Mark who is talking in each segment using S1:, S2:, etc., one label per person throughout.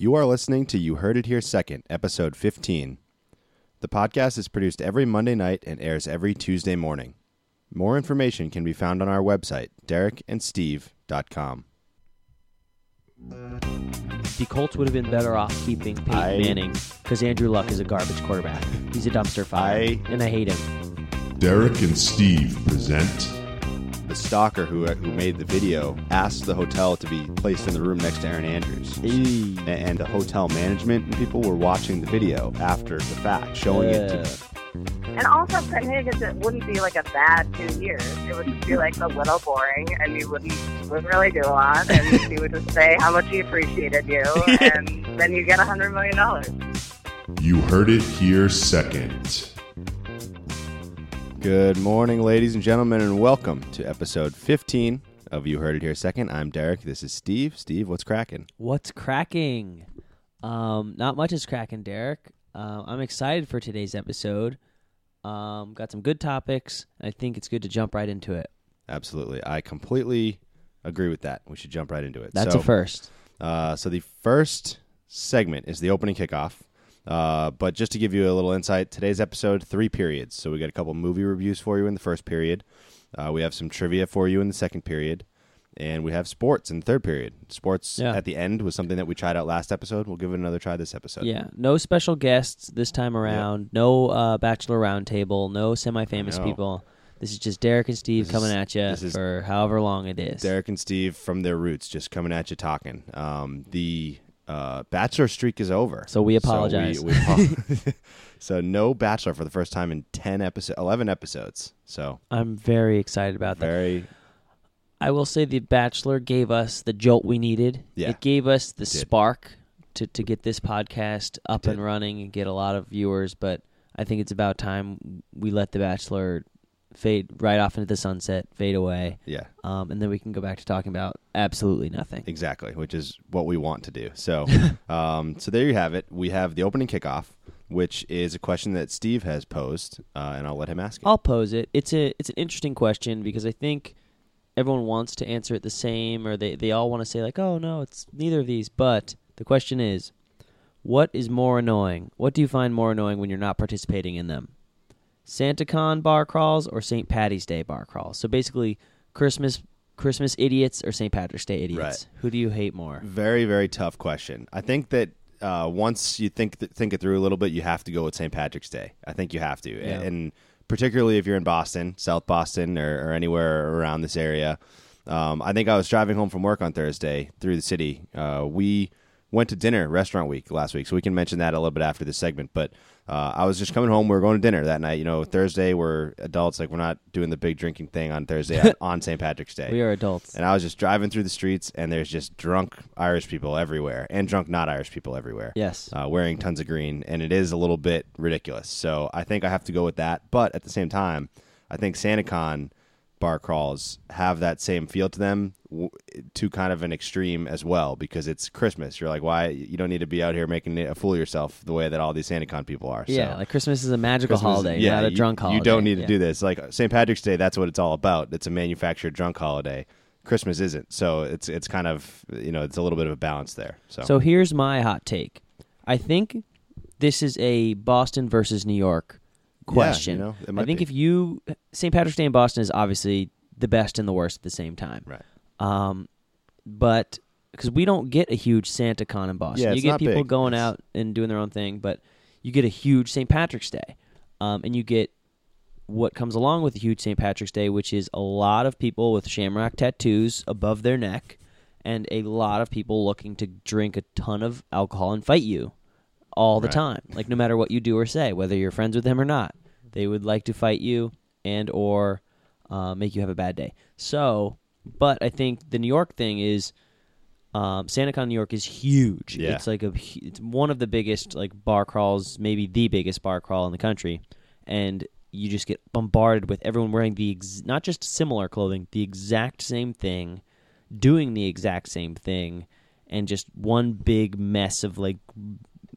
S1: You are listening to You Heard It Here Second, episode 15. The podcast is produced every Monday night and airs every Tuesday morning. More information can be found on our website, derekandsteve.com.
S2: The Colts would have been better off keeping Peyton
S1: I-
S2: Manning because Andrew Luck is a garbage quarterback. He's a dumpster fire,
S1: I-
S2: and I hate him.
S3: Derek and Steve present
S1: The stalker who, uh, who made the video asked the hotel to be placed in the room next to Erin Andrews. A- And the hotel management and people were watching the video after the fact, showing it to them.
S4: And also, because it wouldn't be like a bad two years. It would just be like a little boring, and you wouldn't wouldn't really do a lot, and he would just say how much he appreciated you, and then you get a hundred million dollars.
S3: You Heard It Here Second.
S1: Good morning, ladies and gentlemen, and welcome to episode 15 of You Heard It Here Second. I'm Derek. This is Steve. Steve, what's cracking?
S2: What's cracking? Um, not much is cracking, Derek. Uh, I'm excited for today's episode. Um, got some good topics. I think it's good to jump right into it.
S1: Absolutely. I completely agree with that. We should jump right into it.
S2: That's
S1: so,
S2: a first.
S1: Uh, so the first segment is the opening kickoff. Uh, but just to give you a little insight, today's episode three periods. So we got a couple movie reviews for you in the first period. Uh, we have some trivia for you in the second period, and we have sports in the third period. Sports
S2: Yeah.
S1: at the end was something that we tried out last episode. We'll give it another try this episode.
S2: Yeah, no special guests this time around. No uh, bachelor roundtable. No semi-famous people. This is just Derek and Steve
S1: This
S2: coming
S1: is-
S2: at you for however long it is.
S1: Derek and Steve from their roots, just coming at you talking. Um, the uh, bachelor streak is over,
S2: So we apologize.
S1: So, we, we so no bachelor for the first time in ten episodes, eleven episodes. So
S2: I'm very excited about that.
S1: very
S2: I will say The Bachelor gave us the jolt we needed.
S1: Yeah.
S2: It gave us the spark to, to get this podcast up and running and get a lot of viewers, but I think it's about time we let The Bachelor fade right off into the sunset, fade away,
S1: yeah,
S2: um, and then we can go back to talking about absolutely nothing.
S1: exactly, which is what we want to do. So, um, so there you have it. We have the opening kickoff, which is a question that Steve has posed, uh, and I'll let him ask it.
S2: I'll pose it. It's a it's an interesting question because I think everyone wants to answer it the same, or they they all want to say like, oh no, it's neither of these. But the question is, what is more annoying? What do you find more annoying when you're not participating in them? SantaCon bar crawls or St. Patty's Day bar crawls? So basically, Christmas Christmas idiots or St. Patrick's Day idiots.
S1: Right.
S2: Who do you hate more?
S1: Very, very tough question. I think that uh, once you think th- think it through a little bit, you have to go with St. Patrick's Day. I think you have to,
S2: Yeah.
S1: and particularly if you're in Boston, South Boston, or, or anywhere around this area. Um, I think I was driving home from work on Thursday through the city. Uh, we went to dinner restaurant week last week, so we can mention that a little bit after this segment. But uh, I was just coming home. We were going to dinner that night. You know, Thursday we're adults, like we're not doing the big drinking thing on Thursday on St. Patrick's Day.
S2: We are adults.
S1: And I was just driving through the streets, and there's just drunk Irish people everywhere, and drunk not Irish people everywhere.
S2: Yes.
S1: Uh, wearing tons of green, and it is a little bit ridiculous. So I think I have to go with that. But at the same time, I think SantaCon bar crawls have that same feel to them w- to kind of an extreme as well because it's Christmas. You're like, why? You don't need to be out here making a fool of yourself the way that all these SantaCon people are.
S2: yeah,
S1: so.
S2: like Christmas is a magical
S1: Christmas-
S2: holiday,
S1: yeah,
S2: not a
S1: you-
S2: drunk holiday.
S1: You don't need to
S2: Yeah.
S1: do this. Like St. Patrick's Day, that's what it's all about. It's a manufactured drunk holiday. Christmas isn't. So it's it's kind of you know it's a little bit of a balance there. So,
S2: So here's my hot take. I think this is a Boston versus New York question.
S1: you know,
S2: I think
S1: be.
S2: if you St. Patrick's Day in Boston is obviously the best and the worst at the same time.
S1: right.
S2: Um, but because we don't get a huge Santa Con in Boston,
S1: Yeah,
S2: you get people
S1: big.
S2: going
S1: It's-
S2: out and doing their own thing, but you get a huge St. Patrick's Day, um, and you get what comes along with a huge St. Patrick's Day, which is a lot of people with shamrock tattoos above their neck, and a lot of people looking to drink a ton of alcohol and fight you all the
S1: Right.
S2: time. Like no matter what you do or say, whether you're friends with them or not, they would like to fight you and or uh, make you have a bad day. So, but I think the New York thing is um, SantaCon New York is huge.
S1: Yeah.
S2: It's like a it's one of the biggest like bar crawls, maybe the biggest bar crawl in the country, and you just get bombarded with everyone wearing the ex- not just similar clothing, the exact same thing, doing the exact same thing, and just one big mess of like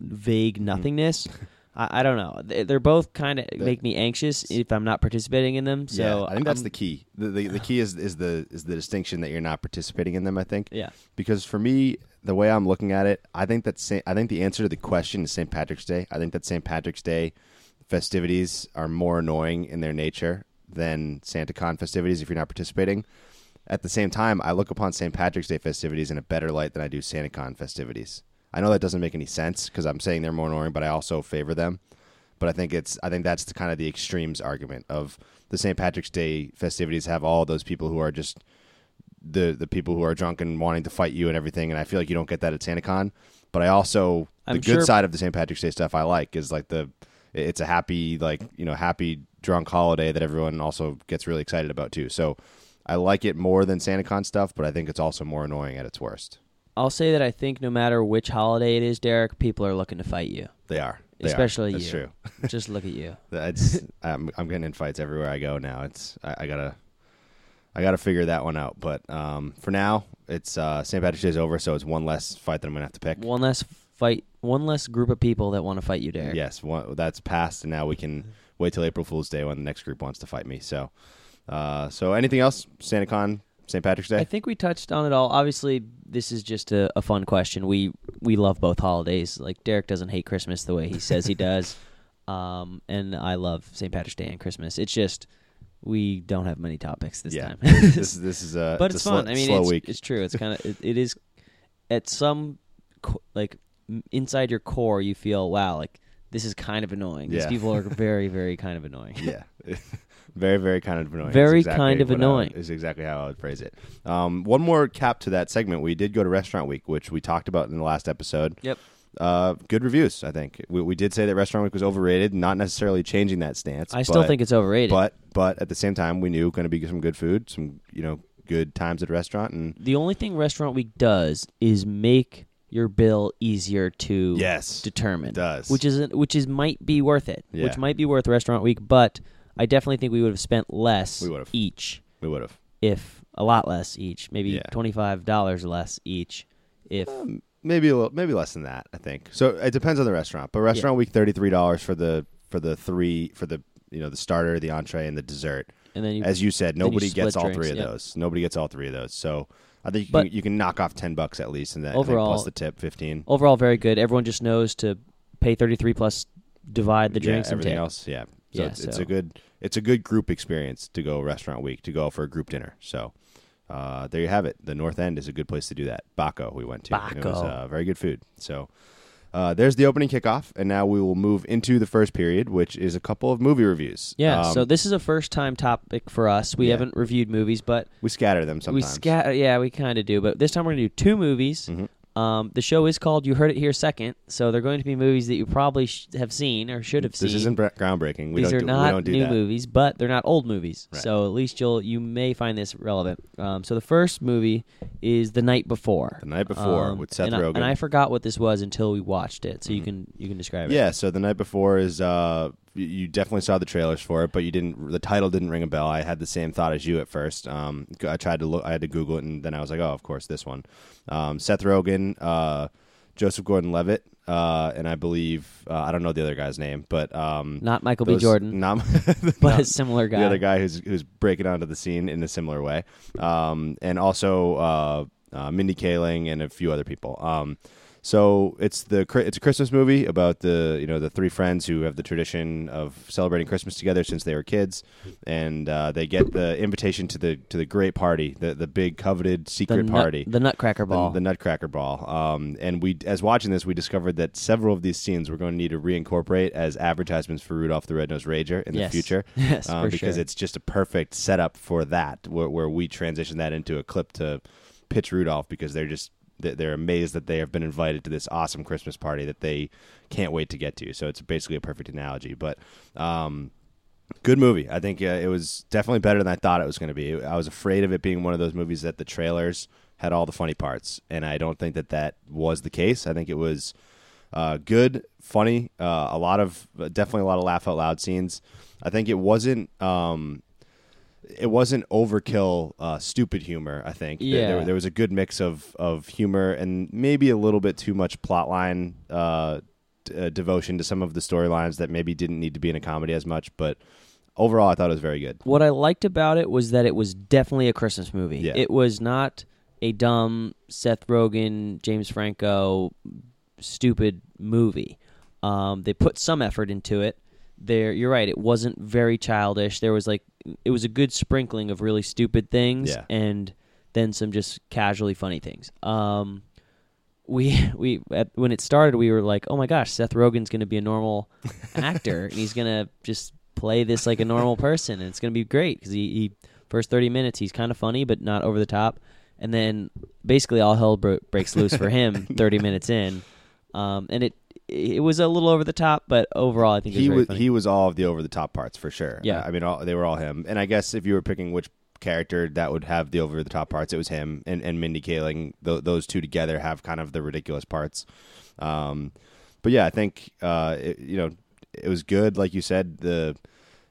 S2: vague
S1: Hmm.
S2: nothingness. I, I don't know. They- They're both kind of make me anxious if I'm not participating in them. So
S1: yeah, I think that's
S2: I'm-
S1: the key. The, the the key is is the is the distinction that you're not participating in them. I think.
S2: Yeah.
S1: Because for me, the way I'm looking at it, I think that Saint, I think the answer to the question is St. Patrick's Day. I think that St. Patrick's Day festivities are more annoying in their nature than SantaCon festivities if you're not participating. At the same time, I look upon St. Patrick's Day festivities in a better light than I do SantaCon festivities. I know that doesn't make any sense because I'm saying they're more annoying, but I also favor them. But I think it's I think that's the kind of the extremes argument of the St. Patrick's Day festivities have all those people who are just the the people who are drunk and wanting to fight you and everything, and I feel like you don't get that at SantaCon. But I also the
S2: I'm
S1: good
S2: sure-
S1: side of the St. Patrick's Day stuff I like is like the it's a happy like you know happy drunk holiday that everyone also gets really excited about too. So I like it more than SantaCon stuff, but I think it's also more annoying at its worst.
S2: I'll say that I think no matter which holiday it is, Derek, people are looking to fight you.
S1: They are, They are.
S2: Especially
S1: That's
S2: you.
S1: true.
S2: Just look at you.
S1: That's I'm I'm getting in fights everywhere I go now. It's I, I gotta I gotta figure that one out. But um, for now, it's uh, St. Patrick's Day is over, so it's one less fight that I'm gonna have to pick.
S2: One less fight, one less group of people that want to fight you, Derek.
S1: Yes, one, that's passed, and now we can wait till April Fool's Day when the next group wants to fight me. So, uh, so anything else? SantaCon, St. Patrick's Day.
S2: I think we touched on it all. Obviously, this is just a, a fun question. We we love both holidays. Like Derek doesn't hate Christmas the way he says he does, um, and I love St. Patrick's Day and Christmas. It's just we don't have many topics this
S1: yeah,
S2: time.
S1: this this is a
S2: but
S1: it's,
S2: it's, fun. I mean,
S1: slow
S2: it's,
S1: week.
S2: it's true. It's kind of it, it is at some co- like inside your core, you feel wow, like this is kind of annoying. These
S1: Yeah.
S2: people are very, very kind of annoying.
S1: yeah. Very, very kind of annoying.
S2: Very
S1: exactly
S2: kind of
S1: I-
S2: annoying.
S1: is exactly how I would phrase it. Um, one more cap to that segment. We did go to Restaurant Week, which we talked about in the last episode.
S2: Yep.
S1: Uh, good reviews, I think. We, we did say that Restaurant Week was overrated, not necessarily changing that stance.
S2: I still
S1: but-
S2: think it's overrated.
S1: But but at the same time, we knew going to be some good food, some you know good times at a restaurant, and
S2: the only thing Restaurant Week does is make your bill easier to
S1: yes,
S2: determine.
S1: it does.
S2: Which is which is might be worth it.
S1: Yeah.
S2: Which might be worth Restaurant Week, but I definitely think we would have spent less
S1: We would've.
S2: each
S1: we would have.
S2: if a lot less each, maybe
S1: Yeah.
S2: twenty five dollars less each. If um,
S1: Maybe a little, maybe less than that. I think. So it depends on the restaurant. But restaurant week thirty three dollars for the for the three for the you know the starter, the entree, and the dessert.
S2: and then you
S1: As you said,
S2: you
S1: nobody
S2: split
S1: gets all
S2: drinks,
S1: three of
S2: yep.
S1: those. Nobody gets all three of those. So I think you,
S2: But-
S1: can, you can knock off ten bucks at least, and that
S2: Overall-
S1: plus the tip fifteen.
S2: overall very good. Everyone just knows to pay thirty three plus divide the
S1: yeah,
S2: drinks and
S1: everything else. Yeah. So
S2: Yeah,
S1: it's, it's a good it's a good group experience to go restaurant week to go for a group dinner. So. Uh, there you have it. The North End is a good place to do that. Bacco, we went to. and It was
S2: Bacco.
S1: uh, very good food. So uh, there's the opening kickoff, and now we will move into the first period, which is a couple of movie reviews.
S2: Yeah,
S1: Um,
S2: so this is a first time topic for us. We
S1: Yeah.
S2: haven't reviewed movies, but
S1: we scatter them sometimes.
S2: we scatter. Yeah, we kind of do. But this time we're gonna do two movies.
S1: Mhm.
S2: Um, the show is called "You Heard It Here Second, so they're going to be movies that you probably sh- have seen or should have seen.
S1: This isn't groundbreaking. We
S2: These
S1: don't
S2: are
S1: do,
S2: not
S1: do
S2: new
S1: that.
S2: movies, but they're not old movies.
S1: Right.
S2: So at least you'll you may find this relevant. Um, so the first movie is The Night Before.
S1: The Night Before
S2: Um,
S1: with Seth
S2: and I,
S1: Rogen.
S2: and I forgot what this was until we watched it. So you
S1: Mhm.
S2: can you can describe it.
S1: Yeah, so the night before is uh you definitely saw the trailers for it, but you didn't the title didn't ring a bell. I had the same thought as you at first. Um I tried to look I had to google it and then I was like, "Oh, of course this one." Um Seth Rogen, uh Joseph Gordon-Levitt, uh and I believe uh, I don't know the other guy's name, but um
S2: Not Michael B. Jordan,
S1: Not,
S2: but
S1: not-
S2: a similar guy.
S1: the other guy who's who's breaking onto the scene in a similar way, um, and also uh, uh, Mindy Kaling and a few other people. So it's the it's a Christmas movie about the you know the three friends who have the tradition of celebrating Christmas together since they were kids, and uh, they get the invitation to the to the great party, the the big coveted
S2: the,
S1: secret
S2: nut-
S1: party.
S2: the Nutcracker Ball.
S1: The, Nutcracker Ball. Um, and we, as watching this, we discovered that several of these scenes we're going to need to reincorporate as advertisements for Rudolph the Red-Nosed Ranger in
S2: yes.
S1: the future
S2: yes,
S1: um, because
S2: sure.
S1: it's just a perfect setup for that, where, where we transition that into a clip to pitch Rudolph because they're just they're amazed that they have been invited to this awesome Christmas party that they can't wait to get to. So it's basically a perfect analogy, but. Um, Good movie. I think uh, it was definitely better than I thought it was going to be. I was afraid of it being one of those movies that the trailers had all the funny parts, and I don't think that that was the case. I think it was uh, good, funny, uh, a lot of definitely a lot of laugh out loud scenes. I think it wasn't um, it wasn't overkill, uh, stupid humor. I think There-
S2: Yeah.
S1: there, there was a good mix of of humor and maybe a little bit too much plotline uh, d- uh, devotion to some of the storylines that maybe didn't need to be in a comedy as much. But overall, I thought it was very good.
S2: What I liked about it was that it was definitely a Christmas movie.
S1: Yeah.
S2: It was not a dumb Seth Rogen, James Franco, stupid movie. Um, they put some effort into it. There, you're right. It wasn't very childish. There was like, it was a good sprinkling of really stupid things,
S1: Yeah.
S2: and then some just casually funny things. Um, we we at, when it started, we were like, oh my gosh, Seth Rogen's going to be a normal actor, and he's going to just play this like a normal person, and it's going to be great because he, he first thirty minutes he's kind of funny but not over the top, and then basically all hell bro- breaks loose for him thirty minutes in, um, and it it was a little over the top, but overall I think it was
S1: he was
S2: funny.
S1: he was all of the over the top parts for sure.
S2: Yeah.
S1: I mean, all, they were all him. And I guess if you were picking which character that would have the over the top parts, it was him and and Mindy Kaling. Th- those two together have kind of the ridiculous parts. Um, but yeah, I think uh, it, you know it was good. Like you said, the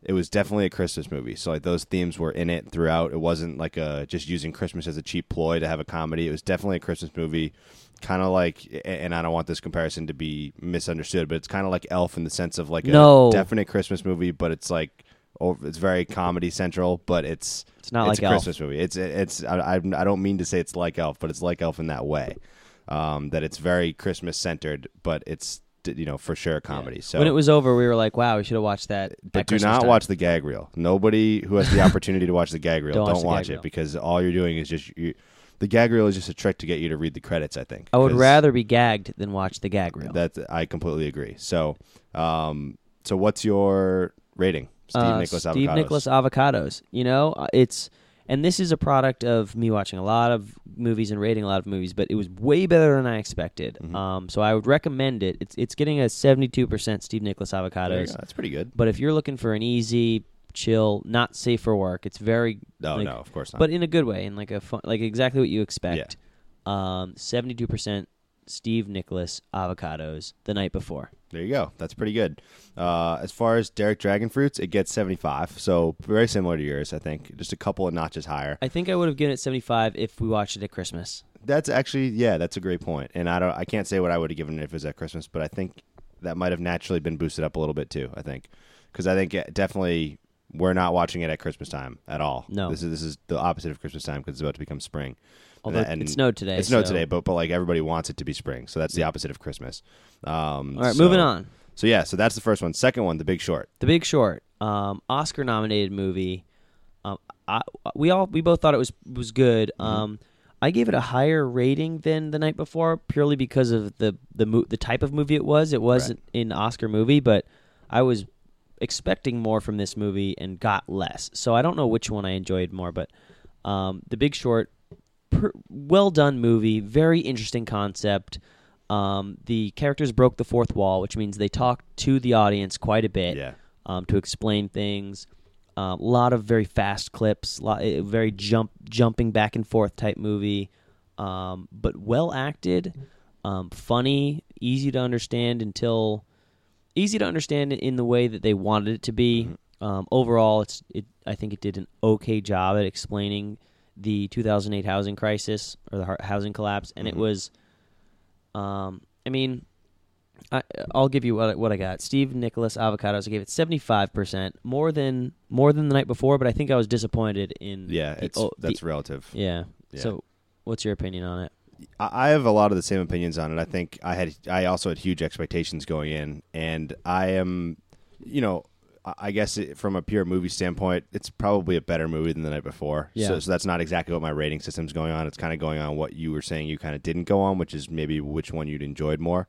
S1: it was definitely a Christmas movie. So like those themes were in it throughout. It wasn't like a just using Christmas as a cheap ploy to have a comedy. It was definitely a Christmas movie. Kind of like, and I don't want this comparison to be misunderstood, but it's kind of like Elf in the sense of like a definite Christmas movie, but it's like it's very comedy central, but it's
S2: It's not like
S1: a
S2: Elf.
S1: Christmas movie. It's it's I, I don't mean to say it's like Elf, but it's like Elf in that way. Um, that it's very Christmas centered, but it's you know for sure a comedy. So
S2: when it was over, we were like, wow, we should have watched that.
S1: but do
S2: Christmas
S1: not
S2: time.
S1: watch the gag reel. Nobody who has the opportunity to watch the gag reel
S2: Don't
S1: don't,
S2: watch
S1: watch, it
S2: reel.
S1: because all you're doing is just you, the gag reel is just a trick to get you to read the credits. I think.
S2: I would rather be gagged than watch the gag reel.
S1: That I completely agree. So, um, so what's your rating, Steve
S2: Uh,
S1: Nicholas
S2: Steve
S1: Avocados?
S2: Nicholas avocados. You know, uh, it's and this is a product of me watching a lot of movies and rating a lot of movies, but it was way better than I expected.
S1: Mm-hmm.
S2: Um, so I would recommend it. It's it's getting a seventy two percent Steve Nicholas avocados.
S1: That's pretty good.
S2: But if you're looking for an easy, chill, not safe for work, it's very
S1: No,
S2: like-
S1: no, of course not.
S2: but in a good way, in like a fun, like exactly what you expect. Um, seventy two percent Steve Nicholas avocados the night before.
S1: There you go. That's pretty good. Uh, as far as Derek Dragon Fruits, it gets 75. So very similar to yours, I think. Just a couple of notches higher.
S2: I think I would have given it seventy five if we watched it at Christmas.
S1: That's actually yeah, that's a great point. And I don't I can't say what I would have given it if it was at Christmas, but I think that might have naturally been boosted up a little bit too, I think. Cuz I think it definitely we're not watching it at Christmas time at all.
S2: No.
S1: This is this is the opposite of Christmas time cuz it's about to become spring. And
S2: Although
S1: that- and
S2: it snowed today.
S1: It snowed
S2: so-
S1: today, but but like everybody wants it to be spring. So that's the opposite of Christmas. Um
S2: All right,
S1: so-
S2: moving on.
S1: So yeah, so that's the first one. Second one, The Big Short.
S2: The Big Short, um, Oscar nominated movie. Um, I, we all we both thought it was was good.
S1: Mm-hmm.
S2: Um, I gave it a higher rating than the night before purely because of the the mo- the type of movie it was. It wasn't an Oscar movie, but I was expecting more from this movie and got less. So I don't know which one I enjoyed more, but um, The Big Short, per, well done movie, very interesting concept. Um, the characters broke the fourth wall, which means they talked to the audience quite a bit
S1: Yeah.
S2: um, to explain things. A lot of very fast clips, lot, eh, very jump jumping back and forth type movie, um, but well acted, um, funny, easy to understand until easy to understand in the way that they wanted it to be. Um, overall, it's it. I think it did an okay job at explaining the 2008 housing crisis or the housing collapse, and it was. Um, I mean, I, I'll give you what I, what I got. Steve Nicholas avocados. I gave it seventy five percent, more than more than the night before. But I think I was disappointed in.
S1: Yeah,
S2: the-
S1: it's
S2: oh, the-
S1: that's relative.
S2: yeah.
S1: Yeah.
S2: So, what's your opinion on it?
S1: I have a lot of the same opinions on it. I think I had I also had huge expectations going in, and I am, you know, I- I guess it, from a pure movie standpoint, it's probably a better movie than the night before.
S2: Yeah.
S1: So, so that's not exactly what my rating system's going on. It's kind of going on what you were saying you kind of didn't go on, which is maybe which one you'd enjoyed more.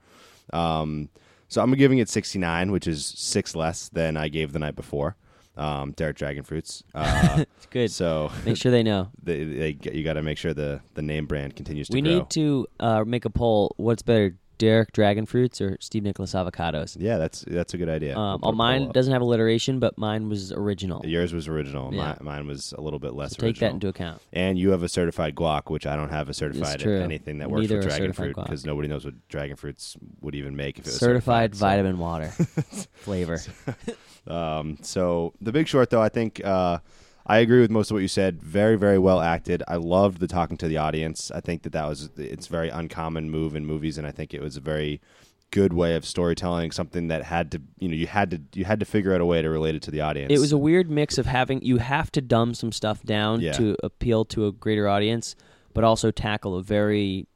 S1: Um, so I'm giving it 69, which is six less than I gave the night before. Um, Derek Dragon Fruits. Uh,
S2: It's good.
S1: so
S2: Make sure they know.
S1: they, they, you got to make sure the the name brand continues to
S2: We
S1: grow.
S2: need to uh, make a poll. What's better, Derek Dragon Fruits or Steve Nicholas avocados?
S1: Yeah, that's that's a good idea. We'll
S2: Um, oh, mine doesn't have alliteration, but mine was original.
S1: Yours was original.
S2: Yeah.
S1: Mi- mine was a little bit less
S2: So take that into account.
S1: and you have a certified guac, which I don't have a certified anything that works
S2: Neither
S1: with dragon fruit because nobody knows what dragon fruits would even make if it was
S2: Certified
S1: certified.
S2: vitamin water flavor.
S1: So, um, so the Big Short, though, I think uh, I agree with most of what you said. Very, very well acted. I loved the talking to the audience. I think that that was it's very uncommon move in movies, and I think it was a very good way of storytelling. Something that had to, you know, you had to you had to figure out a way to relate it to the audience.
S2: It was a weird mix of having you have to dumb some stuff down
S1: Yeah.
S2: to appeal to a greater audience, but also tackle a very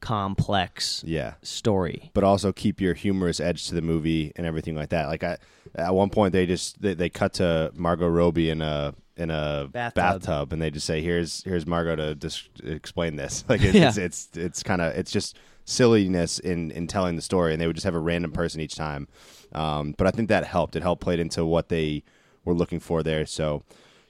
S2: complex
S1: Yeah.
S2: story.
S1: but also keep your humorous edge to the movie and everything like that. Like I, at one point they just they, they cut to Margot Robbie in a in a
S2: Bathtub.
S1: and they just say here's here's Margot to dis- explain this. Like it's
S2: Yeah.
S1: it's it's, it's kind of it's just silliness in in telling the story, and they would just have a random person each time. Um, but I think that helped. It helped played into what they were looking for there. So,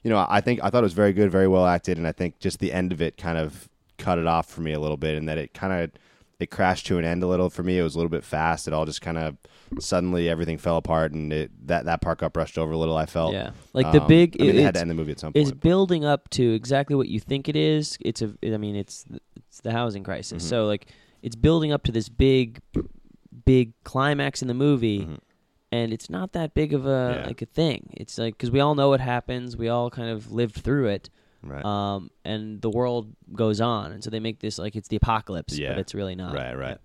S1: you know, I think I thought it was very good, very well acted, and I think just the end of it kind of cut it off for me a little bit, and that it kind of it crashed to an end a little for me. It was a little bit fast. It all just kind of suddenly everything fell apart, and it that that part got brushed over a little. I felt
S2: Yeah, like the
S1: Um,
S2: big.
S1: I mean, they had to end the movie at some
S2: is
S1: point.
S2: building up to exactly what you think it is. It's a, I mean, it's it's the housing crisis.
S1: Mm-hmm.
S2: So like, it's building up to this big, big climax in the movie, and it's not that big of a
S1: Mm-hmm. Yeah.
S2: like a thing. It's like because we all know what happens. We all kind of lived through it.
S1: Right.
S2: Um, and the world goes on, and so they make this like it's the apocalypse,
S1: Yeah.
S2: but it's really not.
S1: Right, right.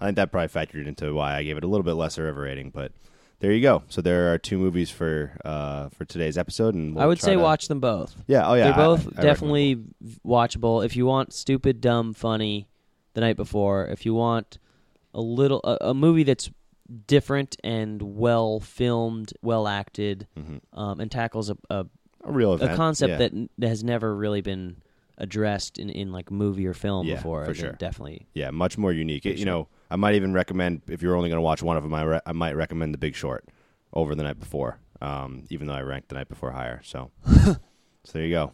S1: I think that probably factored into why I gave it a little bit lesser of a rating, but there you go. So there are two movies for uh, for today's episode, and we'll
S2: I would say
S1: to-
S2: watch them both.
S1: Yeah, oh yeah,
S2: They're both
S1: I recommend
S2: definitely watchable. If you want stupid, dumb, funny, the night before. If you want a little a, a movie that's different and well filmed, well acted, um, and tackles a a.
S1: a real
S2: a concept
S1: yeah.
S2: that n- that has never really been addressed in, in like movie or film
S1: Yeah,
S2: before.
S1: for
S2: I think
S1: sure.
S2: definitely.
S1: yeah, much more unique. It- you know, I might even recommend if you're only going to watch one of them, I, re- I might recommend The Big Short over The Night Before, um, even though I ranked The Night Before higher. So, so there you go.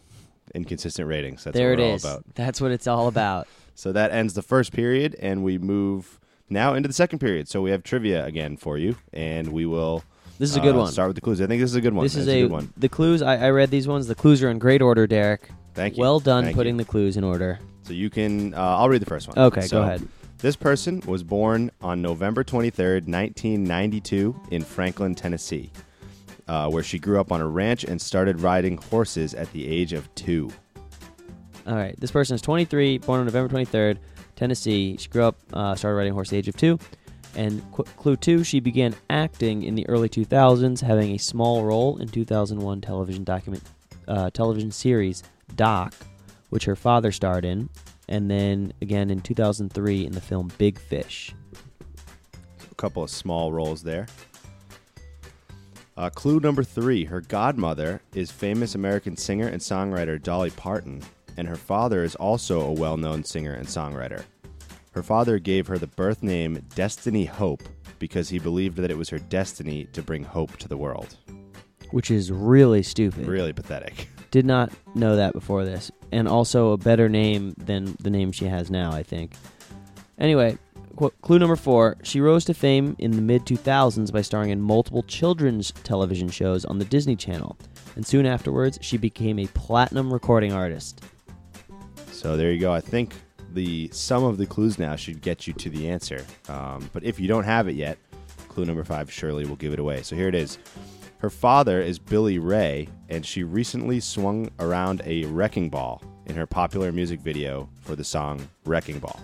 S1: Inconsistent ratings. That's
S2: there
S1: what
S2: it
S1: we're
S2: is.
S1: about.
S2: That's what it's all about.
S1: So that ends the first period, and we move now into the second period. So we have trivia again for you, and we will.
S2: This is a good
S1: uh,
S2: one.
S1: Start with the clues. I think this is a good one.
S2: This is
S1: It's
S2: a,
S1: good one.
S2: the clues. I, I read these ones. The clues are in great order, Derek.
S1: Thank you.
S2: Well done
S1: Thank
S2: putting
S1: you.
S2: the clues in order.
S1: So you can. Uh, I'll read the first one.
S2: Okay,
S1: So,
S2: go ahead.
S1: This person was born on November 23rd, 1992, in Franklin, Tennessee, uh, where she grew up on a ranch and started riding horses at the age of two.
S2: All right. This person is 23, born on November 23rd, Tennessee. She grew up, uh, started riding a horse at the age of two. And qu- clue two, she began acting in the early 2000s, having a small role in 2001 television document, uh, television series Doc, which her father starred in, and then again in 2003 in the film Big Fish.
S1: A couple of small roles there. Uh, clue number three her godmother is famous American singer and songwriter Dolly Parton, and her father is also a well known singer and songwriter. Her father gave her the birth name Destiny Hope because he believed that it was her destiny to bring hope to the world.
S2: Which is really stupid.
S1: Really pathetic.
S2: Did not know that before this. And also a better name than the name she has now, I think. Anyway, qu- clue number four. She rose to fame in the mid 2000s by starring in multiple children's television shows on the Disney Channel. And soon afterwards, she became a platinum recording artist.
S1: So there you go. I think the sum of the clues now should get you to the answer. Um, but if you don't have it yet, clue number five surely will give it away. So here it is. Her father is Billy Ray, and she recently swung around a wrecking ball in her popular music video for the song Wrecking Ball.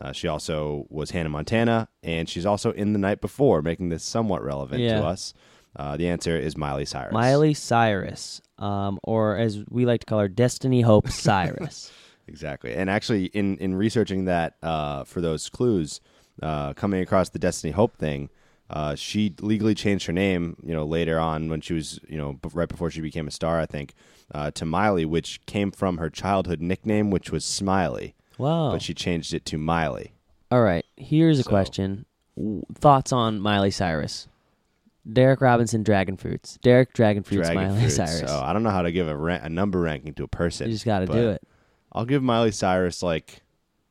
S1: Uh, she also was Hannah Montana, and she's also in The Night Before, making this somewhat relevant
S2: Yeah.
S1: to us. Uh, the answer is Miley Cyrus.
S2: Miley Cyrus, um, or as we like to call her, Destiny Hope Cyrus.
S1: Exactly. And actually, in, in researching that uh, for those clues, uh, coming across the Destiny Hope thing, uh, she legally changed her name, you know, later on when she was, you know, b- right before she became a star, I think, uh, to Miley, which came from her childhood nickname, which was Smiley.
S2: Wow.
S1: But she changed it to Miley.
S2: All right, here's a
S1: So-
S2: question. Thoughts on Miley Cyrus? Derek Robinson, Dragon Fruits. Derek Dragon Fruits,
S1: Dragon
S2: Miley
S1: Fruits.
S2: Cyrus.
S1: So I don't know how to give a, a number ranking to a person.
S2: you just got to do it.
S1: I'll give Miley Cyrus like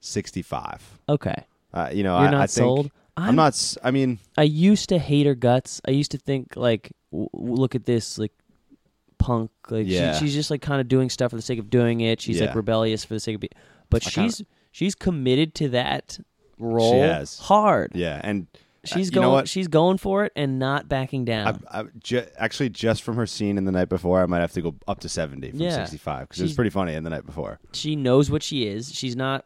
S1: 65.
S2: Okay.
S1: Uh, you know,
S2: You're
S1: I,
S2: not
S1: I think,
S2: sold?
S1: I'm,
S2: I'm-
S1: not, s- I mean,
S2: I used to hate her guts. I used to think like, w- w- look at this like punk. Like
S1: Yeah.
S2: she, she's just like kind of doing stuff for the sake of doing it. She's like rebellious for the sake of being. But
S1: I kinda-
S2: she's she's committed to that role
S1: has.
S2: hard.
S1: yeah. And
S2: She's
S1: you
S2: going.
S1: know?
S2: She's going for it and not backing down.
S1: I, I, ju- actually, just from her scene in the night before, I might have to go up to 70 from
S2: Yeah.
S1: 65 because it was pretty funny in the night before.
S2: she knows what she is. She's not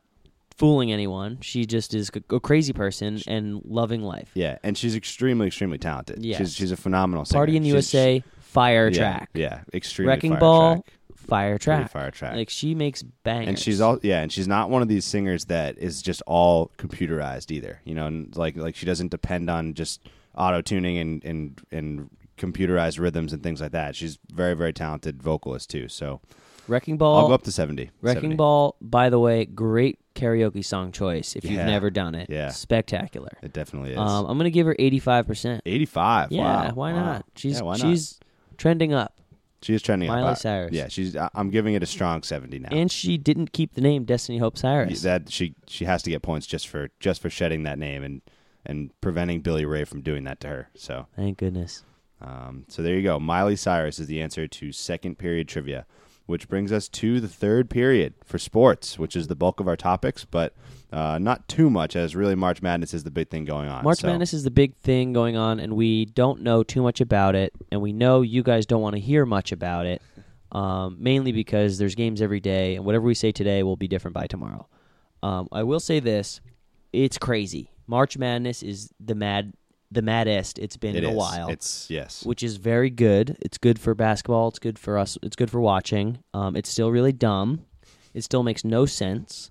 S2: fooling anyone. She just is a crazy person and loving life.
S1: Yeah, and she's extremely, extremely talented.
S2: Yes.
S1: she's she's a phenomenal singer.
S2: Party in the
S1: She's-
S2: USA, fire
S1: yeah,
S2: track.
S1: Yeah, extremely
S2: Wrecking
S1: fire
S2: Ball,
S1: track.
S2: Fire track.
S1: fire track.
S2: Like she makes bangers.
S1: and she's all yeah, and she's not one of these singers that is just all computerized either. You know, and like like she doesn't depend on just auto tuning and and and computerized rhythms and things like that. She's very very talented vocalist too. So
S2: Wrecking Ball.
S1: I'll go up to seventy.
S2: Wrecking
S1: 70.
S2: Ball, by the way, great karaoke song choice if you've never done it.
S1: Yeah.
S2: Spectacular.
S1: It definitely is.
S2: Um, I'm going to give her 85%.
S1: Eighty-five.
S2: Yeah,
S1: wow.
S2: why
S1: Wow.
S2: not? She's
S1: yeah, why not?
S2: she's trending up.
S1: She is trending up.
S2: Miley
S1: Uh,
S2: Cyrus.
S1: Yeah, she's. I- I'm giving it a strong seventy now.
S2: And she didn't keep the name Destiny Hope Cyrus.
S1: that she she has to get points just for just for shedding that name and and preventing Billy Ray from doing that to her. So
S2: Thank goodness.
S1: um, so there you go. Miley Cyrus is the answer to second period trivia, which brings us to the third period for sports, which is the bulk of our topics, but uh, not too much, as really March Madness is the big thing going on.
S2: March
S1: So-
S2: Madness is the big thing going on, and we don't know too much about it, and we know you guys don't want to hear much about it, um, mainly because there's games every day, and whatever we say today will be different by tomorrow. Um, I will say this: it's crazy. March Madness is the mad, the maddest it's been
S1: It
S2: in a
S1: is.
S2: while.
S1: It's yes.
S2: which is very good. It's good for basketball. It's good for us. It's good for watching. Um, it's still really dumb. It still makes no sense.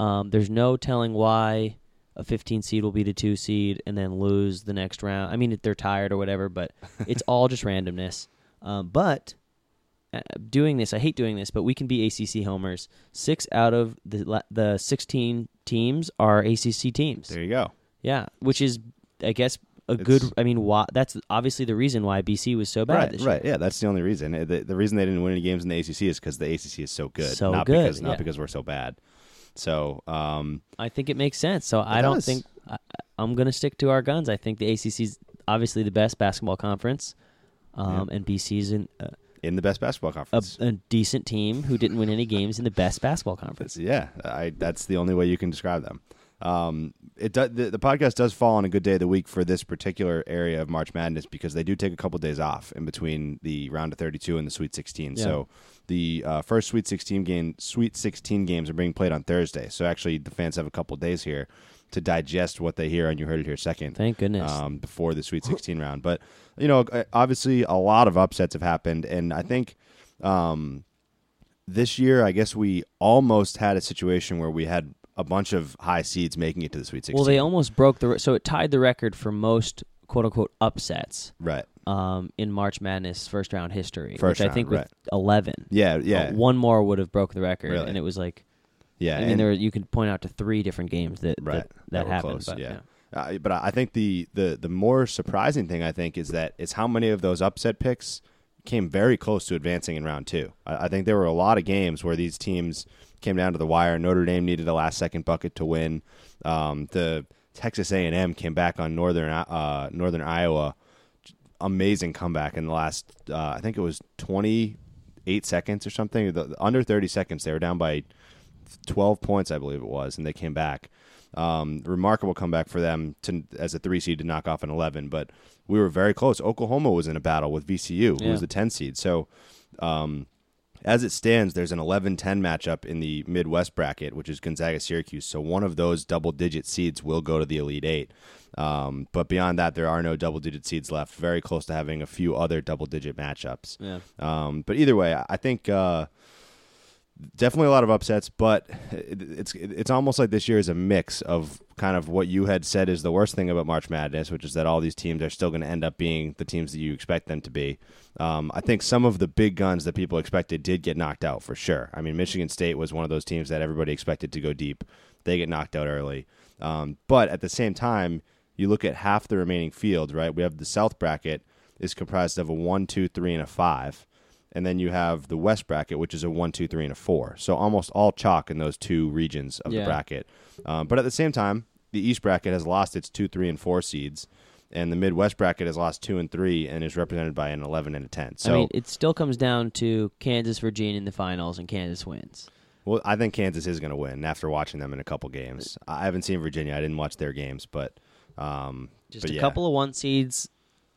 S2: Um, there's no telling why a 15 seed will beat a two seed and then lose the next round. I mean, if they're tired or whatever, but it's all just randomness. Um, but uh, doing this, I hate doing this, but we can be ACC homers. Six out of the the 16 teams are ACC teams.
S1: there you go.
S2: Yeah, which is, I guess, a
S1: It's-
S2: good. I mean, why, that's obviously the reason why BC was so bad
S1: Right,
S2: this
S1: right,
S2: year.
S1: yeah. That's the only reason. Uh, The, the reason they didn't win any games in the ACC is because the ACC is so good,
S2: So
S1: not
S2: good,
S1: because not
S2: yeah.
S1: because we're so bad. So, um,
S2: I think it makes sense. So I don't
S1: does.
S2: think I, I'm going to stick to our guns. I think the ACC is obviously the best basketball conference, um, and BC's an, uh,
S1: in the best basketball
S2: a,
S1: conference,
S2: a decent team who didn't win any games in the best basketball conference.
S1: Yeah, I, that's the only way you can describe them. Um, it do, the, the podcast does fall on a good day of the week for this particular area of March Madness because they do take a couple days off in between the round of 32 and the Sweet 16.
S2: Yeah.
S1: So the uh, first Sweet 16 game, Sweet 16 games are being played on Thursday. So actually, the fans have a couple days here to digest what they hear, and you heard it here second.
S2: Thank goodness.
S1: Um, before the Sweet 16 round, but you know, uh, obviously, a lot of upsets have happened, and I think. Um, this year, I guess we almost had a situation where we had a bunch of high seeds making it to the Sweet 16.
S2: well, they almost broke the re- so it tied the record for most quote unquote upsets
S1: right.
S2: um, in March Madness first round history,
S1: First
S2: which I think
S1: right.
S2: with 11.
S1: Yeah, yeah,
S2: Uh, one more would have broke the record,
S1: Really?
S2: and it was like
S1: yeah.
S2: I mean,
S1: and-
S2: there you could point out to three different games that
S1: right
S2: that, that,
S1: were
S2: happened.
S1: close,
S2: but,
S1: yeah. Uh, but I think the, the the more surprising thing I think is that is how many of those upset picks came very close to advancing in round two. I, I think there were a lot of games where these teams came down to the wire. Notre Dame needed a last second bucket to win. Um, the Texas A and M came back on northern uh, northern Iowa. Amazing comeback in the last. Uh, I think it was twenty eight seconds or something. The, under thirty seconds, they were down by 12 points, I believe it was, and they came back. Um, remarkable comeback for them to as a three seed to knock off an 11, but we were very close. Oklahoma was in a battle with VCU, who
S2: Yeah.
S1: was the 10 seed. So, um, as it stands, there's an 11 10 matchup in the Midwest bracket, which is Gonzaga Syracuse. So, one of those double digit seeds will go to the Elite Eight. Um, but beyond that, there are no double digit seeds left. Very close to having a few other double digit matchups.
S2: Yeah.
S1: Um, but either way, I think uh, definitely a lot of upsets. But it's it's almost like this year is a mix of kind of what you had said is the worst thing about March Madness, which is that all these teams are still going to end up being the teams that you expect them to be. Um, I think some of the big guns that people expected did get knocked out for sure. I mean, Michigan State was one of those teams that everybody expected to go deep. They get knocked out early. Um, but at the same time, you look at half the remaining field, right? We have the South bracket is comprised of a one, two, three, and a five. And then you have the West bracket, which is a one, two, three, and a four. So almost all chalk in those two regions of
S2: Yeah.
S1: the bracket. Um, but at the same time, the East bracket has lost its two, three, and four seeds, and the Midwest bracket has lost two and three, and is represented by an eleven and a ten. So,
S2: I mean, it still comes down to Kansas, Virginia in the finals, and Kansas wins.
S1: well, I think Kansas is going to win after watching them in a couple games. I haven't seen Virginia; I didn't watch their games, but um,
S2: Just a
S1: yeah.
S2: couple of one seeds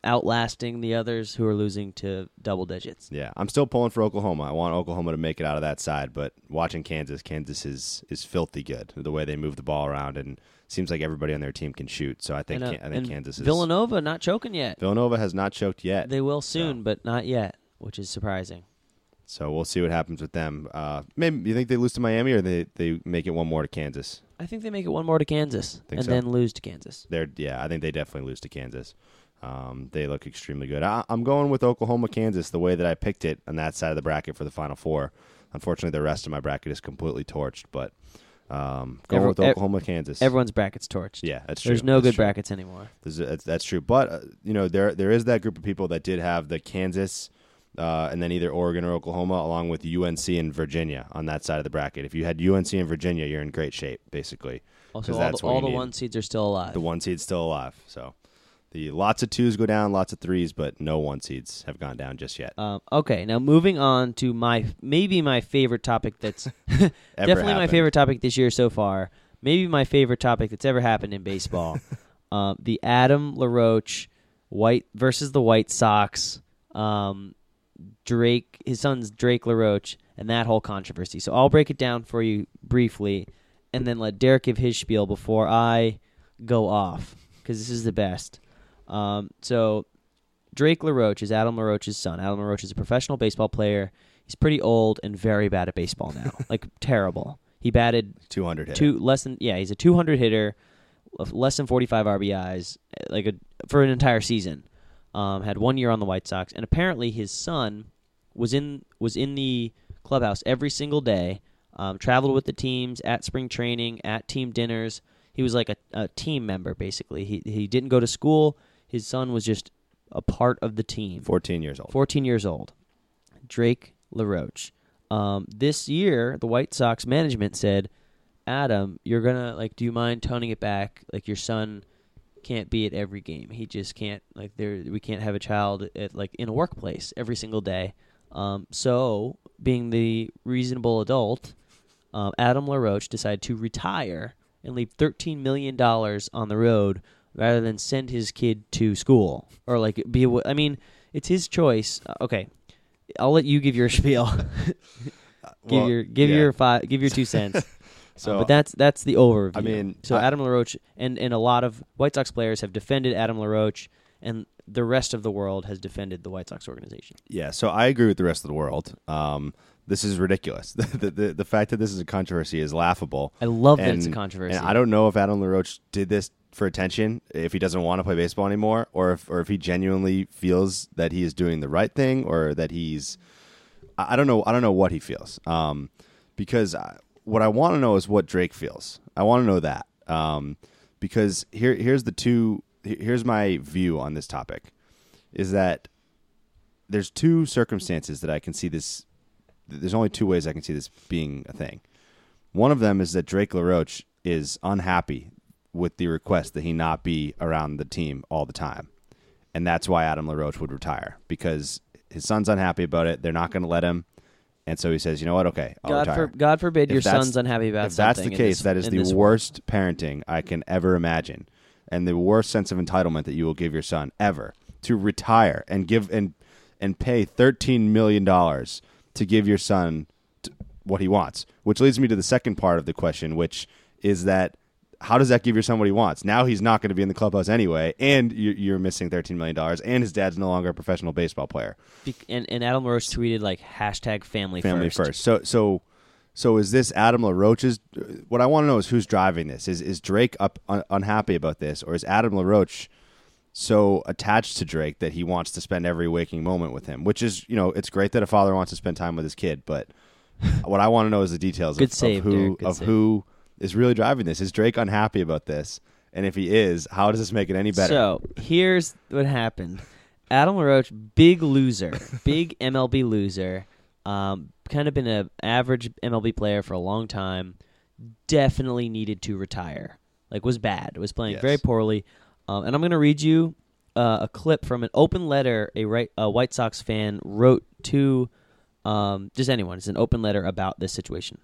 S2: outlasting the others who are losing to double digits.
S1: Yeah, I'm still pulling for Oklahoma. I want Oklahoma to make it out of that side, but watching Kansas, Kansas is is filthy good. The way they move the ball around, and seems like everybody on their team can shoot. So I think
S2: and, uh,
S1: I think Kansas is
S2: Villanova not choking yet.
S1: Villanova has not choked yet.
S2: They will soon,
S1: So.
S2: but not yet, which is surprising.
S1: So we'll see what happens with them. Uh, maybe you think they lose to Miami or they they make it one more to Kansas?
S2: I think they make it one more to Kansas and
S1: so?
S2: then lose to Kansas.
S1: They're yeah, I think they definitely lose to Kansas. Um, they look extremely good. I, I'm going with Oklahoma, Kansas, the way that I picked it on that side of the bracket for the Final Four. Unfortunately, the rest of my bracket is completely torched, but um, going
S2: Every-
S1: with
S2: ev-
S1: Oklahoma, Kansas.
S2: Everyone's brackets torched.
S1: yeah, that's true.
S2: There's no
S1: That's
S2: good
S1: true.
S2: brackets anymore.
S1: That's, that's true. But uh, you know, there there is that group of people that did have the Kansas, uh, and then either Oregon or Oklahoma, along with UNC and Virginia on that side of the bracket. If you had UNC and Virginia, you're in great shape, basically.
S2: Also, all
S1: that's
S2: the, all the one seeds are still alive.
S1: The one seed's still alive. So the lots of twos go down, lots of threes, but no one seeds have gone down just yet.
S2: Um, okay, now moving on to my maybe my favorite topic. That's definitely my favorite topic this year so far. Maybe my favorite topic that's ever happened in baseball. um, the Adam LaRoche White versus the White Sox. Um, Drake, his son's Drake LaRoche, and that whole controversy. So I'll break it down for you briefly, and then let Derek give his spiel before I go off because this is the best. Um, so Drake LaRoche is Adam LaRoche's son. Adam LaRoche is a professional baseball player. He's pretty old and very bad at baseball now, like terrible. He batted
S1: 200 hitter.
S2: two less than yeah. He's a 200 hitter, less than 45 RBIs, eh, like a for an entire season. Um, had one year on the White Sox, and apparently his son was in was in the clubhouse every single day. Um, traveled with the teams at spring training, at team dinners. He was like a, a team member basically. He he didn't go to school. His son was just a part of the team.
S1: 14 years old.
S2: 14 years old. Drake LaRoche. Um, this year, the White Sox management said, Adam, you're going to, like, do you mind toning it back? Like, your son can't be at every game. He just can't, like, there, we can't have a child at, like, in a workplace every single day. Um, so, being the reasonable adult, um, Adam LaRoche decided to retire and leave $13 million on the road rather than send his kid to school or like be I mean it's his choice. Uh, okay I'll let you give your spiel. Give
S1: Well,
S2: your give
S1: yeah.
S2: your five give your two cents.
S1: So
S2: Uh, but that's that's the overview.
S1: I mean,
S2: so
S1: I-
S2: Adam LaRoche and and a lot of White Sox players have defended Adam LaRoche and the rest of the world has defended the White Sox organization.
S1: Yeah, so I agree with the rest of the world. Um, this is ridiculous. the, the the fact that this is a controversy is laughable.
S2: I love that it's a controversy
S1: And I don't know if Adam LaRoche did this for attention, if he doesn't want to play baseball anymore, or if or if he genuinely feels that he is doing the right thing, or that he's I I don't know. I don't know what he feels. Um, because I, what I want to know is what Drake feels. I want to know that. Um, because here here's the two. Here's my view on this topic, is that there's two circumstances that I can see this. There's only two ways I can see this being a thing. One of them is that Drake LaRoche is unhappy with the request that he not be around the team all the time. And that's why Adam LaRoche would retire because his son's unhappy about it. They're not going to let him. And so he says, you know what? Okay, I'll
S2: God,
S1: retire.
S2: for, God forbid
S1: If
S2: your son's unhappy about
S1: if that's the case,
S2: this-
S1: that is the
S2: this world.
S1: worst parenting I can ever imagine, and the worst sense of entitlement that you will give your son ever to retire and give and and pay thirteen million dollars to give your son t- what he wants. Which leads me to the second part of the question, which is that how does that give your son what he wants? Now he's not going to be in the clubhouse anyway, and you- you're missing thirteen million dollars, and his dad's no longer a professional baseball player.
S2: And, and Adam LaRoche tweeted like hashtag family,
S1: family
S2: first.
S1: first. So so so is this Adam LaRoche's? What I want to know is who's driving this. Is is Drake up un, unhappy about this, or is Adam LaRoche so attached to Drake that he wants to spend every waking moment with him? Which is you know it's great that a father wants to spend time with his kid, but what I want to know is the details of,
S2: save,
S1: of who of
S2: save.
S1: who is really driving this. Is Drake unhappy about this? And if he is, how does this make it any better?
S2: So here's what happened. Adam LaRoche, big loser, big MLB loser. Um, kind of been an average MLB player for a long time. Definitely needed to retire. Like was bad. Was playing
S1: Yes.
S2: very poorly. Um, and I'm going to read you uh, a clip from an open letter a, right, a White Sox fan wrote to um, just anyone. It's an open letter about this situation.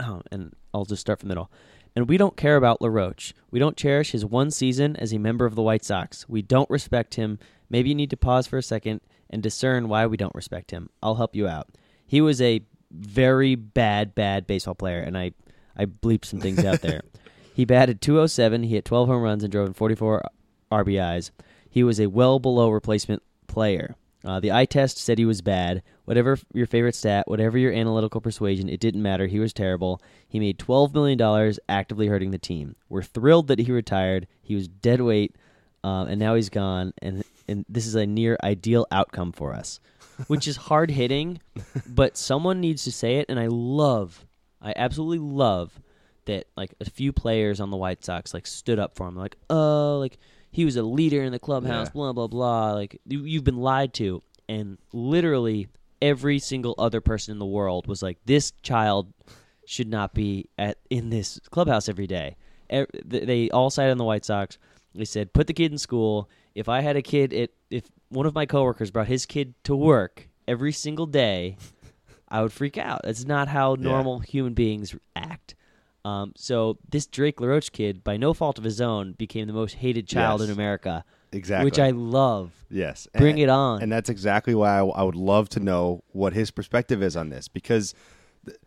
S2: Oh, and I'll just start from the middle. And we don't care about LaRoche. We don't cherish his one season as a member of the White Sox. We don't respect him. Maybe you need to pause for a second and discern why we don't respect him. I'll help you out. He was a very bad, bad baseball player, and I, I bleeped some things out there. He batted 207. He hit 12 home runs and drove in 44 RBIs. He was a well below replacement player. Uh, the eye test said he was bad. Whatever your favorite stat, whatever your analytical persuasion, it didn't matter. He was terrible. He made $12 million actively hurting the team. We're thrilled that he retired. He was dead weight, um, and now he's gone. And, and this is a near ideal outcome for us, which is hard hitting, but someone needs to say it. And I love, I absolutely love that like a few players on the White Sox like stood up for him. Like, oh, like he was a leader in the clubhouse,
S1: Yeah.
S2: blah blah blah. Like you, you've been lied to, and literally every single other person in the world was like, this child should not be at in this clubhouse every day. They all sided on the White Sox. They said, put the kid in school. If I had a kid, it if one of my coworkers brought his kid to work every single day, I would freak out. That's not how normal human beings act. Um, so this Drake LaRoche kid, by no fault of his own, became the most hated child
S1: Yes.
S2: in America,
S1: Exactly.
S2: which I love.
S1: yes.
S2: Bring
S1: And-
S2: it on.
S1: And that's exactly why I, I would love to know what his perspective is on this because th-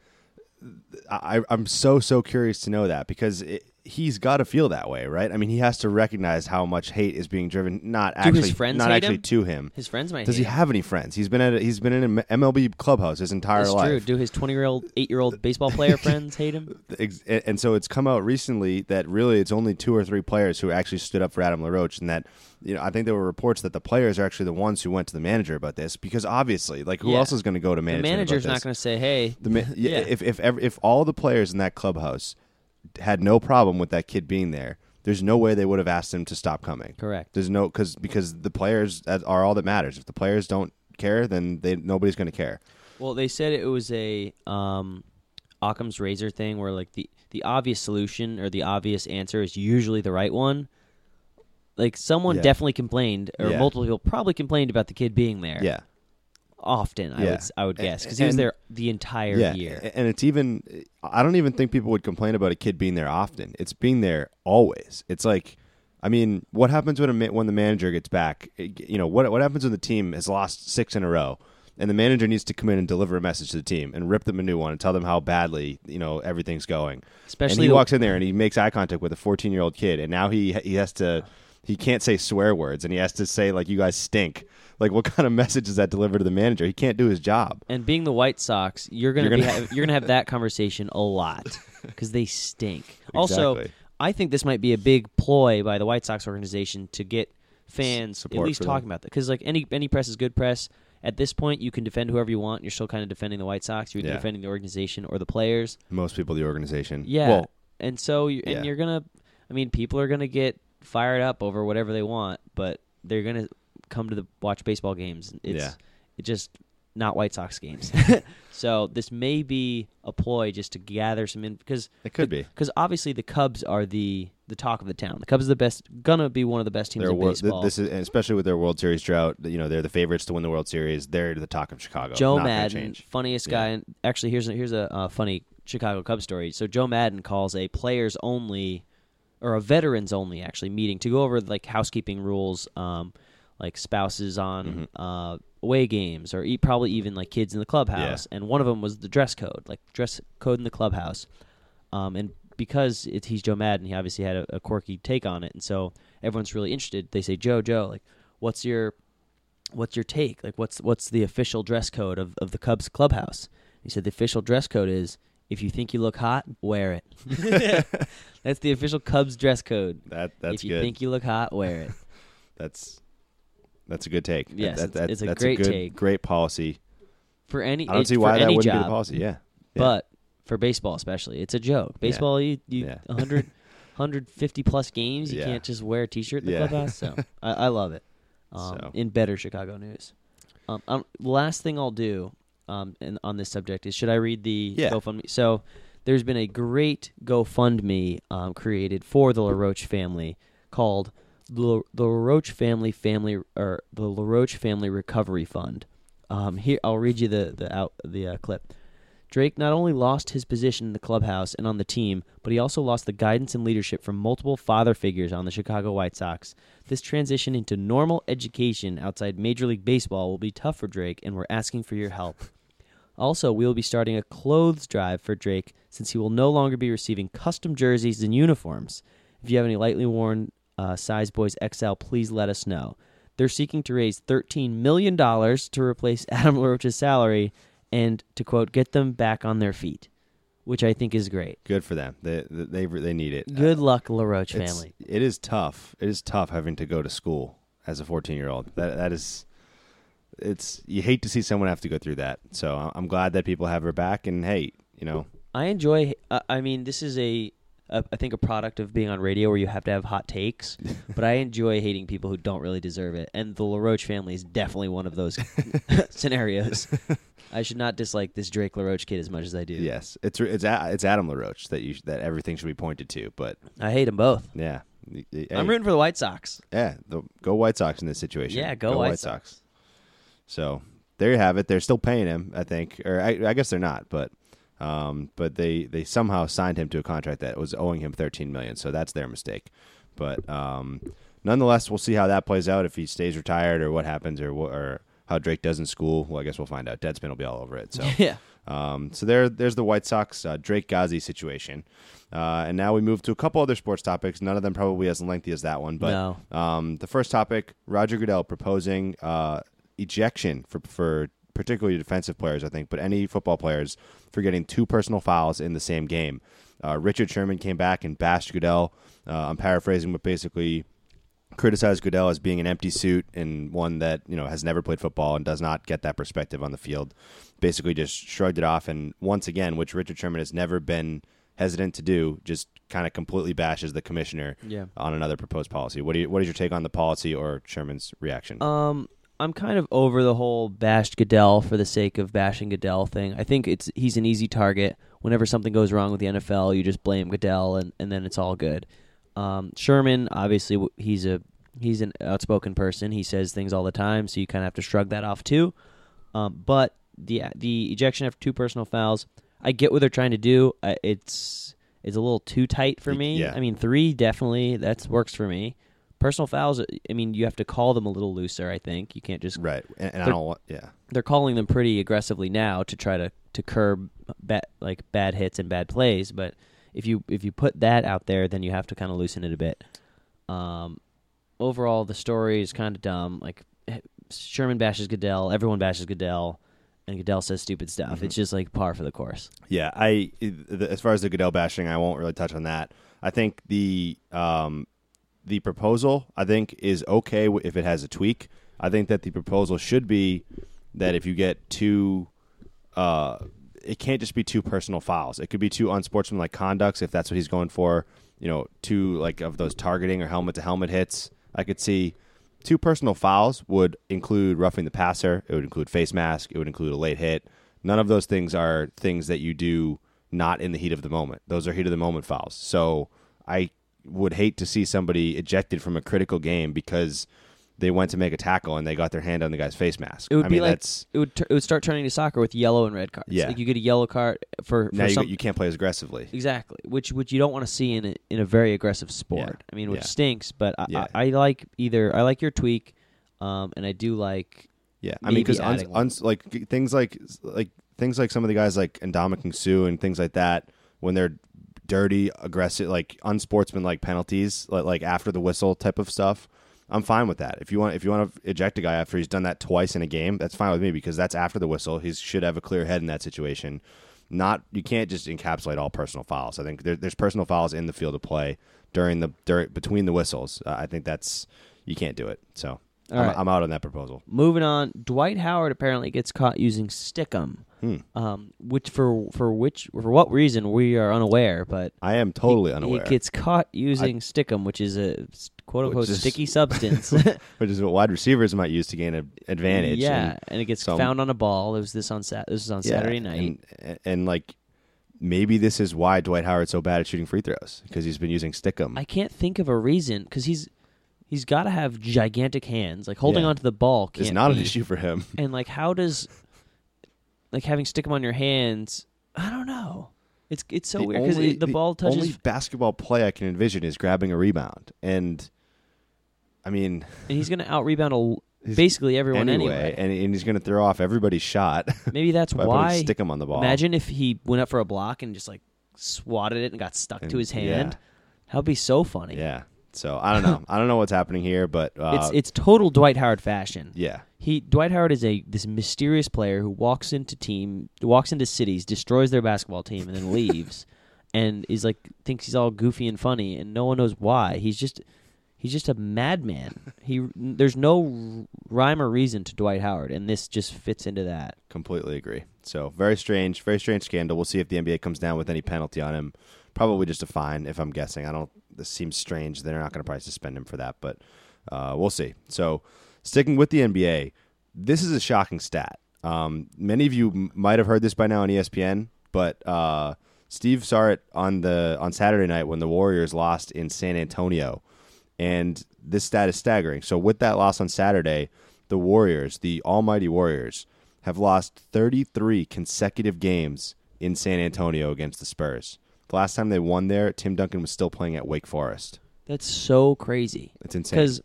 S1: I, I'm so so curious to know that because it, he's got to feel that way, right? I mean, he has to recognize how much hate is being driven not
S2: Do his
S1: actually
S2: friends
S1: not
S2: hate
S1: actually
S2: him?
S1: to him.
S2: His friends might.
S1: Does he
S2: hate him.
S1: have any friends? He's been at a, he's been in an MLB clubhouse his entire
S2: That's
S1: life.
S2: true. Do his twenty-year-old, eight-year-old baseball player friends hate him?
S1: Ex- and and so it's come out recently that really it's only two or three players who actually stood up for Adam LaRoche, and that you know I think there were reports that the players are actually the ones who went to the manager about this because obviously, like who
S2: Yeah.
S1: else is going to go to
S2: The
S1: management?
S2: manager's
S1: about
S2: not
S1: this?
S2: going to say, "Hey,
S1: The ma- yeah,
S2: Yeah.
S1: if if if all the players in that clubhouse had no problem with that kid being there, there's no way they would have asked him to stop coming.
S2: correct."
S1: There's no because because the players are all that matters. If the players don't care, then they nobody's going to care.
S2: Well, they said it was a um, Occam's razor thing, where like the the obvious solution or the obvious answer is usually the right one. Like someone
S1: Yeah.
S2: definitely complained, or
S1: Yeah.
S2: multiple people probably complained about the kid being there.
S1: Yeah.
S2: Often I
S1: Yeah.
S2: would I would guess because he was there the entire
S1: yeah,
S2: year.
S1: and it's even. I don't even think people would complain about a kid being there often. It's being there always. It's like, I mean, what happens when a when the manager gets back? Eh, you know, what what happens when the team has lost six in a row, and the manager needs to come in and deliver a message to the team and rip them a new one and tell them how badly you know everything's going.
S2: Especially
S1: and he
S2: the-
S1: walks in there and he makes eye contact with a 14 year old kid, and now he he has to. He can't say swear words, and he has to say like "you guys stink." Like, what kind of message does that deliver to the manager? He can't do his job.
S2: And being the White Sox, you're gonna,
S1: You're
S2: be
S1: gonna-
S2: ha- you're gonna have that conversation a lot because they stink. Also, I think this might be a big ploy by the White Sox organization to get fans at least
S1: for them.
S2: talking about that. Because like any any press is good press. At this point, you can defend whoever you want. You're still kind of defending the White Sox. You're
S1: Yeah.
S2: defending the organization or the players.
S1: Most people, the organization.
S2: Yeah,
S1: Well,
S2: and so you, and
S1: yeah.
S2: you're gonna. I mean, people are gonna get fired up over whatever they want, but they're gonna come to the watch baseball games. It's
S1: Yeah.
S2: it's just not White Sox games. so this may be a ploy just to gather some in because
S1: It could be.
S2: because obviously the Cubs are the the talk of the town. The Cubs are the best, gonna be one of the best teams in
S1: wor- th-
S2: baseball.
S1: this is especially with their World Series drought. You know, they're the favorites to win the World Series. They're the talk of Chicago.
S2: Joe
S1: Not Maddon,
S2: funniest
S1: Yeah.
S2: guy. And actually, here's a, here's a uh, funny Chicago Cubs story. So Joe Maddon calls a players only or a veterans only actually meeting to go over like housekeeping rules, um, like spouses on
S1: Mm-hmm.
S2: uh, away games or e- probably even like kids in the clubhouse. And one of them was the dress code, like dress code in the clubhouse. Um, and because it, he's Joe Maddon, he obviously had a, a quirky take on it, and so everyone's really interested. They say, Joe, Joe, like, what's your what's your take? Like, what's what's the official dress code of, of the Cubs clubhouse? He said the official dress code is if you think you look hot, wear it. that's the official Cubs dress code.
S1: That that's
S2: if you
S1: good.
S2: think you look hot, wear it.
S1: that's that's a good take.
S2: Yes,
S1: That-
S2: it's-
S1: that-
S2: it's a
S1: that's
S2: great
S1: a good,
S2: take.
S1: Great policy.
S2: For any,
S1: I don't
S2: it's
S1: see why that wouldn't
S2: job,
S1: be the policy. Yeah. Yeah.
S2: But for baseball, especially, it's a joke. Baseball, you, you
S1: Yeah.
S2: 100, 150 plus games, you
S1: Yeah.
S2: can't just wear a T-shirt in the
S1: Yeah.
S2: clubhouse. So I, I love it. Um,
S1: So.
S2: In better Chicago news. Um, um, last thing I'll do um, in, on this subject is should I read the
S1: Yeah.
S2: GoFundMe? So there's been a great GoFundMe um, created for the LaRoche family called the, the LaRoche Family Family or the LaRoche Family Recovery Fund. Um, here I'll read you the the out the uh, clip. Drake not only lost his position in the clubhouse and on the team, but he also lost the guidance and leadership from multiple father figures on the Chicago White Sox. This transition into normal education outside Major League Baseball will be tough for Drake, and we're asking for your help. Also, we will be starting a clothes drive for Drake since he will no longer be receiving custom jerseys and uniforms. If you have any lightly worn uh, size boys XL, please let us know. they're seeking to raise thirteen million dollars to replace Adam LaRoche's salary and to quote get them back on their feet, which I think is great.
S1: Good for them. They they they need it.
S2: Good luck, LaRoche family.
S1: It is tough. It is tough having to go to school as a 14 year old. That that is. It's you hate to see someone have to go through that. So I'm glad that people have her back. And hey, you know,
S2: I enjoy. Uh, I mean, this is a, a, I think, a product of being on radio where you have to have hot takes. but I enjoy hating people who don't really deserve it, and the LaRoche family is definitely one of those scenarios. I should not dislike this Drake LaRoche kid as much as I do.
S1: yes, it's it's it's Adam LaRoche that you that everything should be pointed to. But
S2: I hate them both.
S1: yeah,
S2: I'm rooting for the White Sox.
S1: Yeah, the, go White Sox in this situation.
S2: Yeah, go White Sox.
S1: So there you have it. They're still paying him, I think, or I, I guess they're not, but um, but they they somehow signed him to a contract that was owing him 13 million. So that's their mistake. But um, nonetheless, we'll see how that plays out if he stays retired or what happens or what or how Drake does in school. Well, I guess we'll find out. Deadspin will be all over it. So
S2: yeah.
S1: um, so there, there's the White Sox uh, Drake Ghazi situation, uh, and now we move to a couple other sports topics. None of them probably as lengthy as that one, but
S2: No.
S1: um, the first topic: Roger Goodell proposing uh, ejection for for particularly defensive players, I think, but any football players for getting two personal fouls in the same game. Uh, Richard Sherman came back and bashed Goodell. Uh, I'm paraphrasing, but basically criticized Goodell as being an empty suit and one that you know has never played football and does not get that perspective on the field. Basically, just shrugged it off, and once again, which Richard Sherman has never been hesitant to do, just kind of completely bashes the commissioner
S2: Yeah.
S1: on another proposed policy. What do you, what is your take on the policy or Sherman's reaction?
S2: Um, I'm kind of over the whole bashed Goodell for the sake of bashing Goodell thing. I think it's he's an easy target. Whenever something goes wrong with the NFL, you just blame Goodell, and, and then it's all good. Um, Sherman, obviously, he's a he's an outspoken person. He says things all the time, so you kind of have to shrug that off too. Um, but the the ejection after two personal fouls, I get what they're trying to do. Uh, it's it's a little too tight for me.
S1: yeah.
S2: I mean, three definitely that works for me. Personal fouls, I mean, you have to call them a little looser. I think you can't just.
S1: right, and, and I
S2: They're-
S1: don't. want Yeah,
S2: They're calling them pretty aggressively now to try to to curb bad like bad hits and bad plays. But if you if you put that out there, then you have to kind of loosen it a bit. Um, overall, the story is kind of dumb. Like Sherman bashes Goodell, everyone bashes Goodell, and Goodell says stupid stuff.
S1: Mm-hmm.
S2: It's just like par for the course.
S1: yeah. I as far as the Goodell bashing, I won't really touch on that. I think the um, the proposal I think is okay if it has a tweak. I think that the proposal should be that if you get two, uh, it can't just be two personal fouls. It could be two unsportsmanlike conducts if that's what he's going for. You know, two like of those targeting or helmet to helmet hits. I could see two personal fouls would include roughing the passer. It would include face mask. It would include a late hit. None of those things are things that you do not in the heat of the moment. Those are heat of the moment fouls. So I would hate to see somebody ejected from a critical game because they went to make a tackle and they got their hand on the guy's face mask.
S2: It would
S1: I
S2: be
S1: mean,
S2: like
S1: that's
S2: it would tur it would start turning to soccer with yellow and red cards.
S1: Yeah.
S2: like you get a yellow card for, for
S1: now you,
S2: some,
S1: you can't play as aggressively.
S2: Exactly, which which you don't want to see in a, in a very aggressive sport.
S1: Yeah.
S2: I mean, which
S1: Yeah.
S2: stinks. But I,
S1: Yeah.
S2: I, I like either I like your tweak, um, and I do like
S1: Yeah, I mean, because
S2: one.
S1: uns, like things like like things like some of the guys like Ndamukong Suh and things like that when they're dirty, aggressive, like unsportsmanlike penalties, like, like after the whistle type of stuff. I'm fine with that. If you want, if you want to eject a guy after he's done that twice in a game, that's fine with me because that's after the whistle. He should have a clear head in that situation. Not you can't just encapsulate all personal fouls. I think there, there's personal fouls in the field of play during the during, between the whistles. Uh, I think that's you can't do it. So I'm,
S2: right.
S1: I'm out on that proposal.
S2: moving on. Dwight Howard apparently gets caught using stickum,
S1: Hmm.
S2: um, which for for which for what reason we are unaware, but
S1: I am totally
S2: he,
S1: unaware.
S2: He gets caught using stickum, which is a quote unquote
S1: is-
S2: sticky substance.
S1: which is what wide receivers might use to gain an advantage.
S2: Yeah,
S1: and,
S2: and, it gets
S1: some-
S2: found on a ball. It was this on Sat. This was on
S1: yeah,
S2: Saturday night.
S1: and, and like maybe this is why Dwight Howard's so bad at shooting free throws because he's been using stickum.
S2: I can't think of a reason because he's he's got to have gigantic hands. Like holding
S1: Yeah.
S2: onto the ball can't
S1: it's not an issue for him.
S2: And like, how does like having stickum on your hands? I don't know. It's it's so
S1: The
S2: weird because
S1: only-
S2: the, ball touches.
S1: Only basketball play I can envision is grabbing a rebound, and I mean,
S2: and he's going to out rebound basically everyone
S1: anyway,
S2: anyway.
S1: and, and he's going to throw off everybody's shot
S2: Maybe that's why.
S1: stick stickum on the ball.
S2: Imagine if he went up for a block and just like swatted it and got stuck to his hand.
S1: yeah.
S2: That would be so funny.
S1: yeah, So I don't know. I don't know what's happening here, but uh,
S2: it's it's total Dwight Howard fashion.
S1: yeah,
S2: He Dwight Howard is a this mysterious player who walks into team walks into cities, destroys their basketball team, and then leaves, and is like thinks he's all goofy and funny, and no one knows why. He's just he's just a madman. he there's no rhyme or reason to Dwight Howard, and this just fits into that.
S1: completely agree. So very strange, very strange scandal. We'll see if the NBA comes down with any penalty on him. Probably just a fine, if I'm guessing. I don't. This seems strange. They're not going to probably suspend him for that, but uh, we'll see. So sticking with the NBA, this is a shocking stat. Um, many of you m- might have heard this by now on ESPN, but uh, Steve saw it on the on Saturday night when the Warriors lost in San Antonio, and this stat is staggering. So with that loss on Saturday, the Warriors, the almighty Warriors, have lost 33 consecutive games in San Antonio against the Spurs. The last time they won there, Tim Duncan was still playing at Wake Forest.
S2: That's so crazy.
S1: It's insane.
S2: Because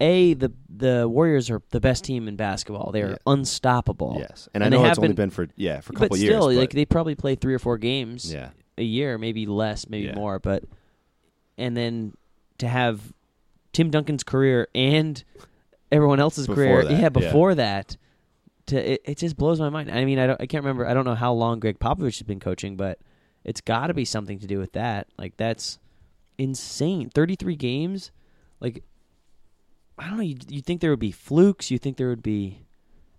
S2: a the the Warriors are the best team in basketball. They are
S1: Yeah.
S2: unstoppable.
S1: Yes, and,
S2: And
S1: I know it's only
S2: been-
S1: been for yeah for a couple
S2: but
S1: years.
S2: still,
S1: but
S2: like they probably play three or four games
S1: yeah,
S2: a year, maybe less, maybe
S1: Yeah.
S2: more. But and then to have Tim Duncan's career and everyone else's
S1: Before
S2: career,
S1: that,
S2: yeah,
S1: yeah.
S2: before that, to it, it just blows my mind. I mean, I don't, I can't remember. I don't know how long Gregg Popovich has been coaching, but it's got to be something to do with that. Like that's insane. Thirty three games, like I don't know. You you think there would be flukes? You think there would be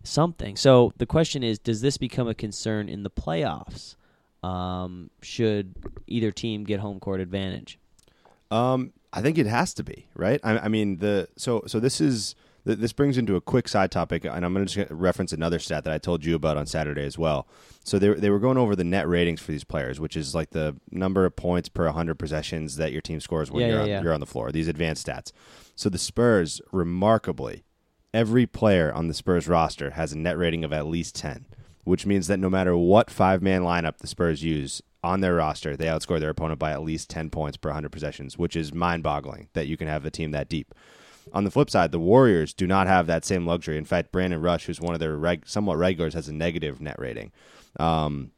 S2: something? So the question is, does this become a concern in the playoffs? Um, should either team get home court advantage?
S1: Um, I think it has to be right. I, I mean, the so so this is th- this brings into a quick side topic, and I'm going to just reference another stat that I told you about on Saturday as well. So they they were going over the net ratings for these players, which is like the number of points per 100 possessions that your team scores when
S2: Yeah,
S1: you're
S2: yeah,
S1: on,
S2: yeah.
S1: you're on the floor. These advanced stats. So the Spurs, remarkably, every player on the Spurs roster has a net rating of at least 10, which means that no matter what five man lineup the Spurs use on their roster, they outscore their opponent by at least 10 points per 100 possessions, which is mind boggling that you can have a team that deep. On the flip side, the Warriors do not have that same luxury. In fact, Brandon Rush, who's one of their reg- somewhat regulars, has a negative net rating. Um,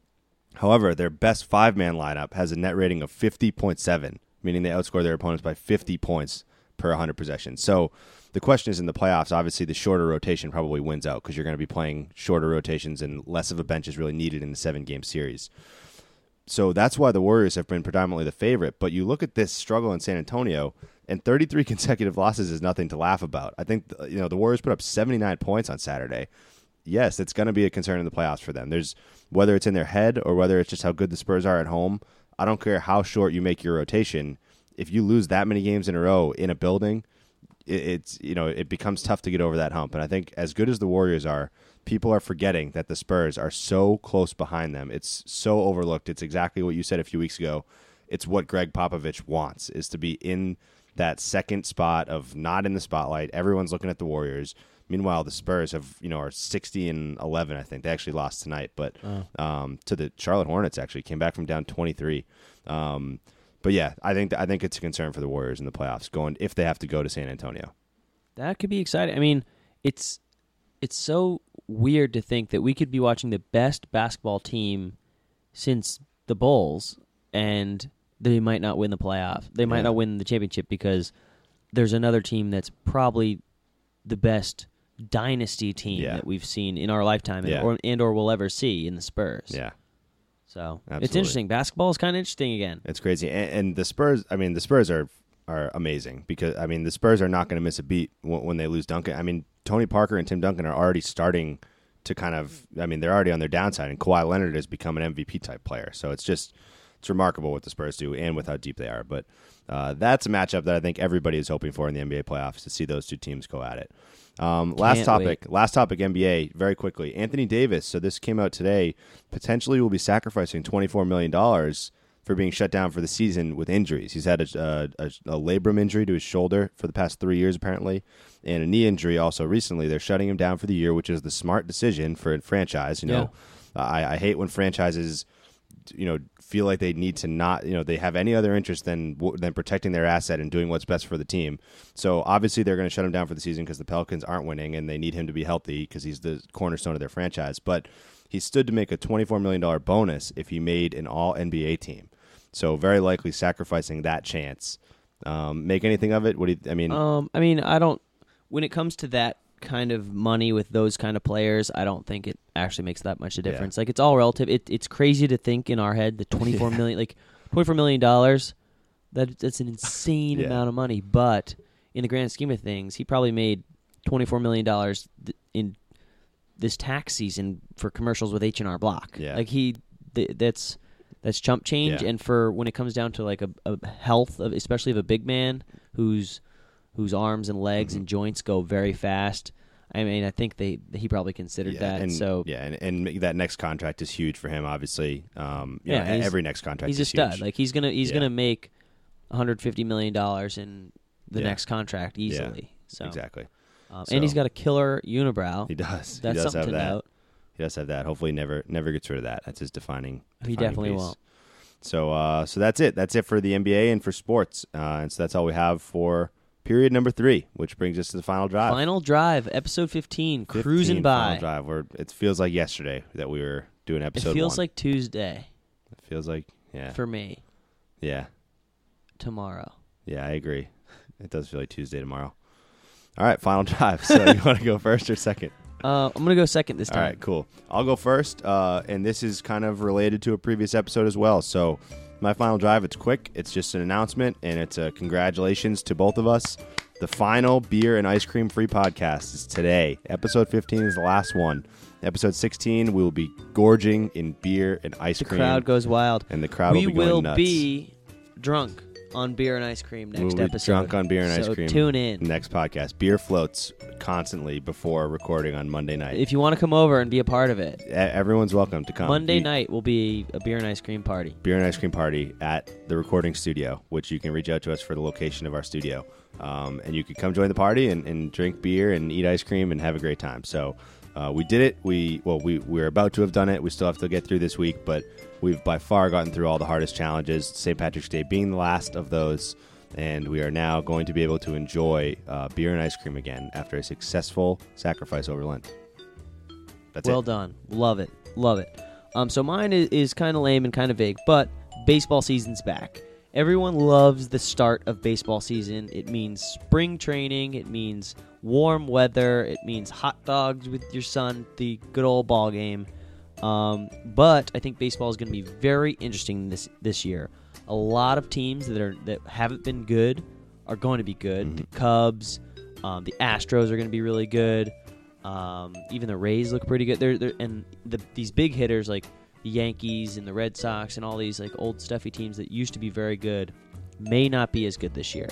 S1: However, their best five man lineup has a net rating of 50.7, meaning they outscore their opponents by 50 points per 100 possessions. So the question is in the playoffs, obviously, the shorter rotation probably wins out because you're going to be playing shorter rotations and less of a bench is really needed in the seven game series. So that's why the Warriors have been predominantly the favorite. But you look at this struggle in San Antonio, and 33 consecutive losses is nothing to laugh about. I think uh, you know the Warriors put up 79 points on Saturday. Yes, it's going to be a concern in the playoffs for them. There's whether it's in their head or whether it's just how good the Spurs are at home. I don't care how short you make your rotation. If you lose that many games in a row in a building, it, it's you know it becomes tough to get over that hump. And I think as good as the Warriors are, people are forgetting that the Spurs are so close behind them. It's so overlooked. It's exactly what you said a few weeks ago. It's what Gregg Popovich wants is to be in that second spot of not in the spotlight. Everyone's looking at the Warriors. Meanwhile, the Spurs have you know are sixty and eleven. I think they actually lost tonight, but um, to the Charlotte Hornets actually came back from down twenty three. Um, but yeah, I think I think it's a concern for the Warriors in the playoffs going if they have to go to San Antonio.
S2: That could be exciting. I mean, it's it's so weird to think that we could be watching the best basketball team since the Bulls and they might not win the playoff. They might
S1: Yeah.
S2: not win the championship because there's another team that's probably the best dynasty team
S1: Yeah.
S2: that we've seen in our lifetime
S1: Yeah.
S2: and, or, and or will ever see in the Spurs.
S1: Yeah,
S2: So it's interesting. Basketball is kind of interesting again.
S1: It's crazy, and, and the Spurs. I mean, the Spurs are are amazing because I mean, the Spurs are not going to miss a beat when, when they lose Duncan. I mean, Tony Parker and Tim Duncan are already starting to kind of. I mean, they're already on their downside, and Kawhi Leonard has become an MVP type player. So it's just it's remarkable what the Spurs do and with how deep they are. But uh, that's a matchup that I think everybody is hoping for in the NBA playoffs to see those two teams go at it. Um, last topic,
S2: wait.
S1: last topic, NBA. Very quickly, Anthony Davis. So this came out today. Potentially, will be sacrificing twenty four million dollars for being shut down for the season with injuries. He's had a, a, a labrum injury to his shoulder for the past three years, apparently, and a knee injury also recently. They're shutting him down for the year, which is the smart decision for a franchise. You know, I, I hate when franchises you know feel like they need to not you know they have any other interest than than protecting their asset and doing what's best for the team. So obviously they're going to shut him down for the season because the Pelicans aren't winning and they need him to be healthy because he's the cornerstone of their franchise. But he stood to make a twenty four million dollar bonus if he made an All NBA team. So very likely sacrificing that chance um, make anything of it? What do you? I mean,
S2: Um, I mean, I don't. When it comes to that kind of money with those kind of players, I don't think it actually makes that much of a
S1: Yeah.
S2: difference. Like it's all relative. It, it's crazy to think in our head the twenty four million, like twenty four million dollars. That that's an insane
S1: Yeah.
S2: amount of money, but in the grand scheme of things, he probably made twenty four million dollars th- in this tax season for commercials with H and R Block.
S1: Yeah.
S2: like he th- that's that's chump change.
S1: Yeah.
S2: And for when it comes down to like a, a health of, especially of a big man whose whose arms and legs
S1: Mm-hmm.
S2: and joints go very fast. I mean, I think they he probably considered
S1: yeah,
S2: that.
S1: and,
S2: so
S1: yeah, and, and that next contract is huge for him. Obviously, um,
S2: Yeah,
S1: know, every next contract
S2: he's a stud.
S1: huge.
S2: Like he's gonna he's
S1: Yeah.
S2: gonna make 150 million dollars in the
S1: Yeah.
S2: next contract easily. So
S1: exactly,
S2: um,
S1: So-
S2: and he's got a killer unibrow.
S1: he does.
S2: That's
S1: he does
S2: something
S1: have
S2: to
S1: that.
S2: note.
S1: He does have that. Hopefully, never never gets rid of that. That's his defining.
S2: He definitely
S1: piece.
S2: won't.
S1: So, uh, so that's it. That's it for the NBA and for sports. Uh, and so that's all we have for period number three, which brings us to the final drive.
S2: Final drive, episode 15,
S1: 15
S2: cruising
S1: Final
S2: by.
S1: drive. Where it feels like yesterday that we were doing episode.
S2: It feels
S1: one.
S2: like Tuesday
S1: it feels like yeah,
S2: for me
S1: yeah,
S2: tomorrow.
S1: yeah. I agree. It does feel like Tuesday tomorrow. All right, final drive. So you want to go first or second?
S2: Uh, I'm gonna go second this time.
S1: All right, cool. I'll go first, uh, and this is kind of related to a previous episode as well. So, my final drive, it's quick. It's just an announcement, and it's a congratulations to both of us. The final beer and ice cream free podcast is today. Episode 15 is the last one. Episode 16, we will be gorging in beer and ice cream.
S2: The
S1: cream,
S2: crowd goes wild.
S1: and the crowd
S2: we
S1: will be going
S2: will
S1: nuts.
S2: be drunk on beer and ice cream next
S1: we'll
S2: episode.
S1: drunk on beer and ice
S2: So
S1: cream.
S2: Tune in.
S1: Next podcast. Beer floats constantly before recording on Monday night.
S2: If you want to come over and be a part of it,
S1: Everyone's welcome to come.
S2: Monday night will be a beer and ice cream party.
S1: beer and ice cream party at the recording studio, which you can reach out to us for the location of our studio. Um, and you could come join the party and, and drink beer and eat ice cream and have a great time. So uh, we did it. We well, we we're about to have done it. We still have to get through this week, but we've by far gotten through all the hardest challenges. St. Patrick's Day being the last of those, and we are now going to be able to enjoy uh, beer and ice cream again after a successful sacrifice over Lent. That's
S2: well
S1: it.
S2: done. Love it. Love it. Um, so mine is, is kind of lame and kind of vague, but baseball season's back. Everyone loves the start of baseball season. It means spring training. It means warm weather. It means hot dogs with your son. The good old ball game. Um, but I think baseball is going to be very interesting this this year. A lot of teams that are that haven't been good are going to be good. The Cubs, um, the Astros are going to be really good. Um, even the Rays look pretty good. They're, they're and the, these big hitters like the Yankees and the Red Sox and all these like old stuffy teams that used to be very good may not be as good this year,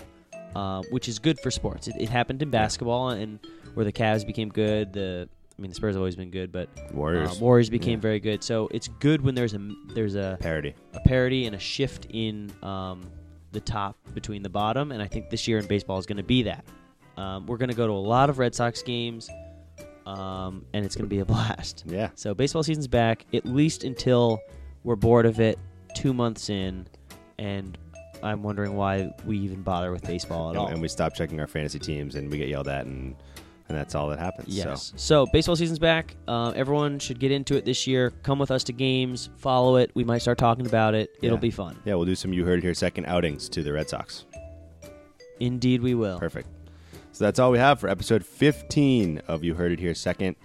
S2: uh, which is good for sports. It, it happened in basketball and where the Cavs became good. The I mean the Spurs have always been good, but
S1: Warriors
S2: uh, Warriors became
S1: Yeah.
S2: very good. So it's good when there's a there's a,
S1: parody.
S2: a parity and a shift in um, the top between the bottom, and I think this year in baseball is going to be that. Um, we're going to go to a lot of Red Sox games, um, and it's going to be a blast.
S1: Yeah.
S2: So baseball season's back, at least until we're bored of it two months in, and I'm wondering why we even bother with baseball at
S1: and,
S2: all.
S1: and we stop checking our fantasy teams and we get yelled at and and that's all that happens
S2: Yes.
S1: so
S2: So. baseball season's back. Uh, everyone should get into it this year. Come with us to games. Follow it. We might start talking about it. It'll
S1: Yeah.
S2: be fun.
S1: yeah we'll do some you heard here second outings to the red sox
S2: Indeed, we will.
S1: perfect so that's all we have for episode 15 of you heard it here second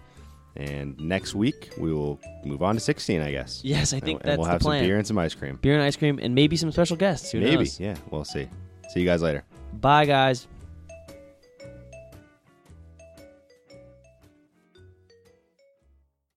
S1: and next week we will move on to 16 i guess
S2: Yes, I
S1: and,
S2: think
S1: and
S2: that's
S1: we'll
S2: the
S1: have some beer and some ice cream
S2: beer and ice cream, and maybe some special guests. Who
S1: maybe
S2: knows?
S1: yeah we'll see see you guys later
S2: Bye, guys.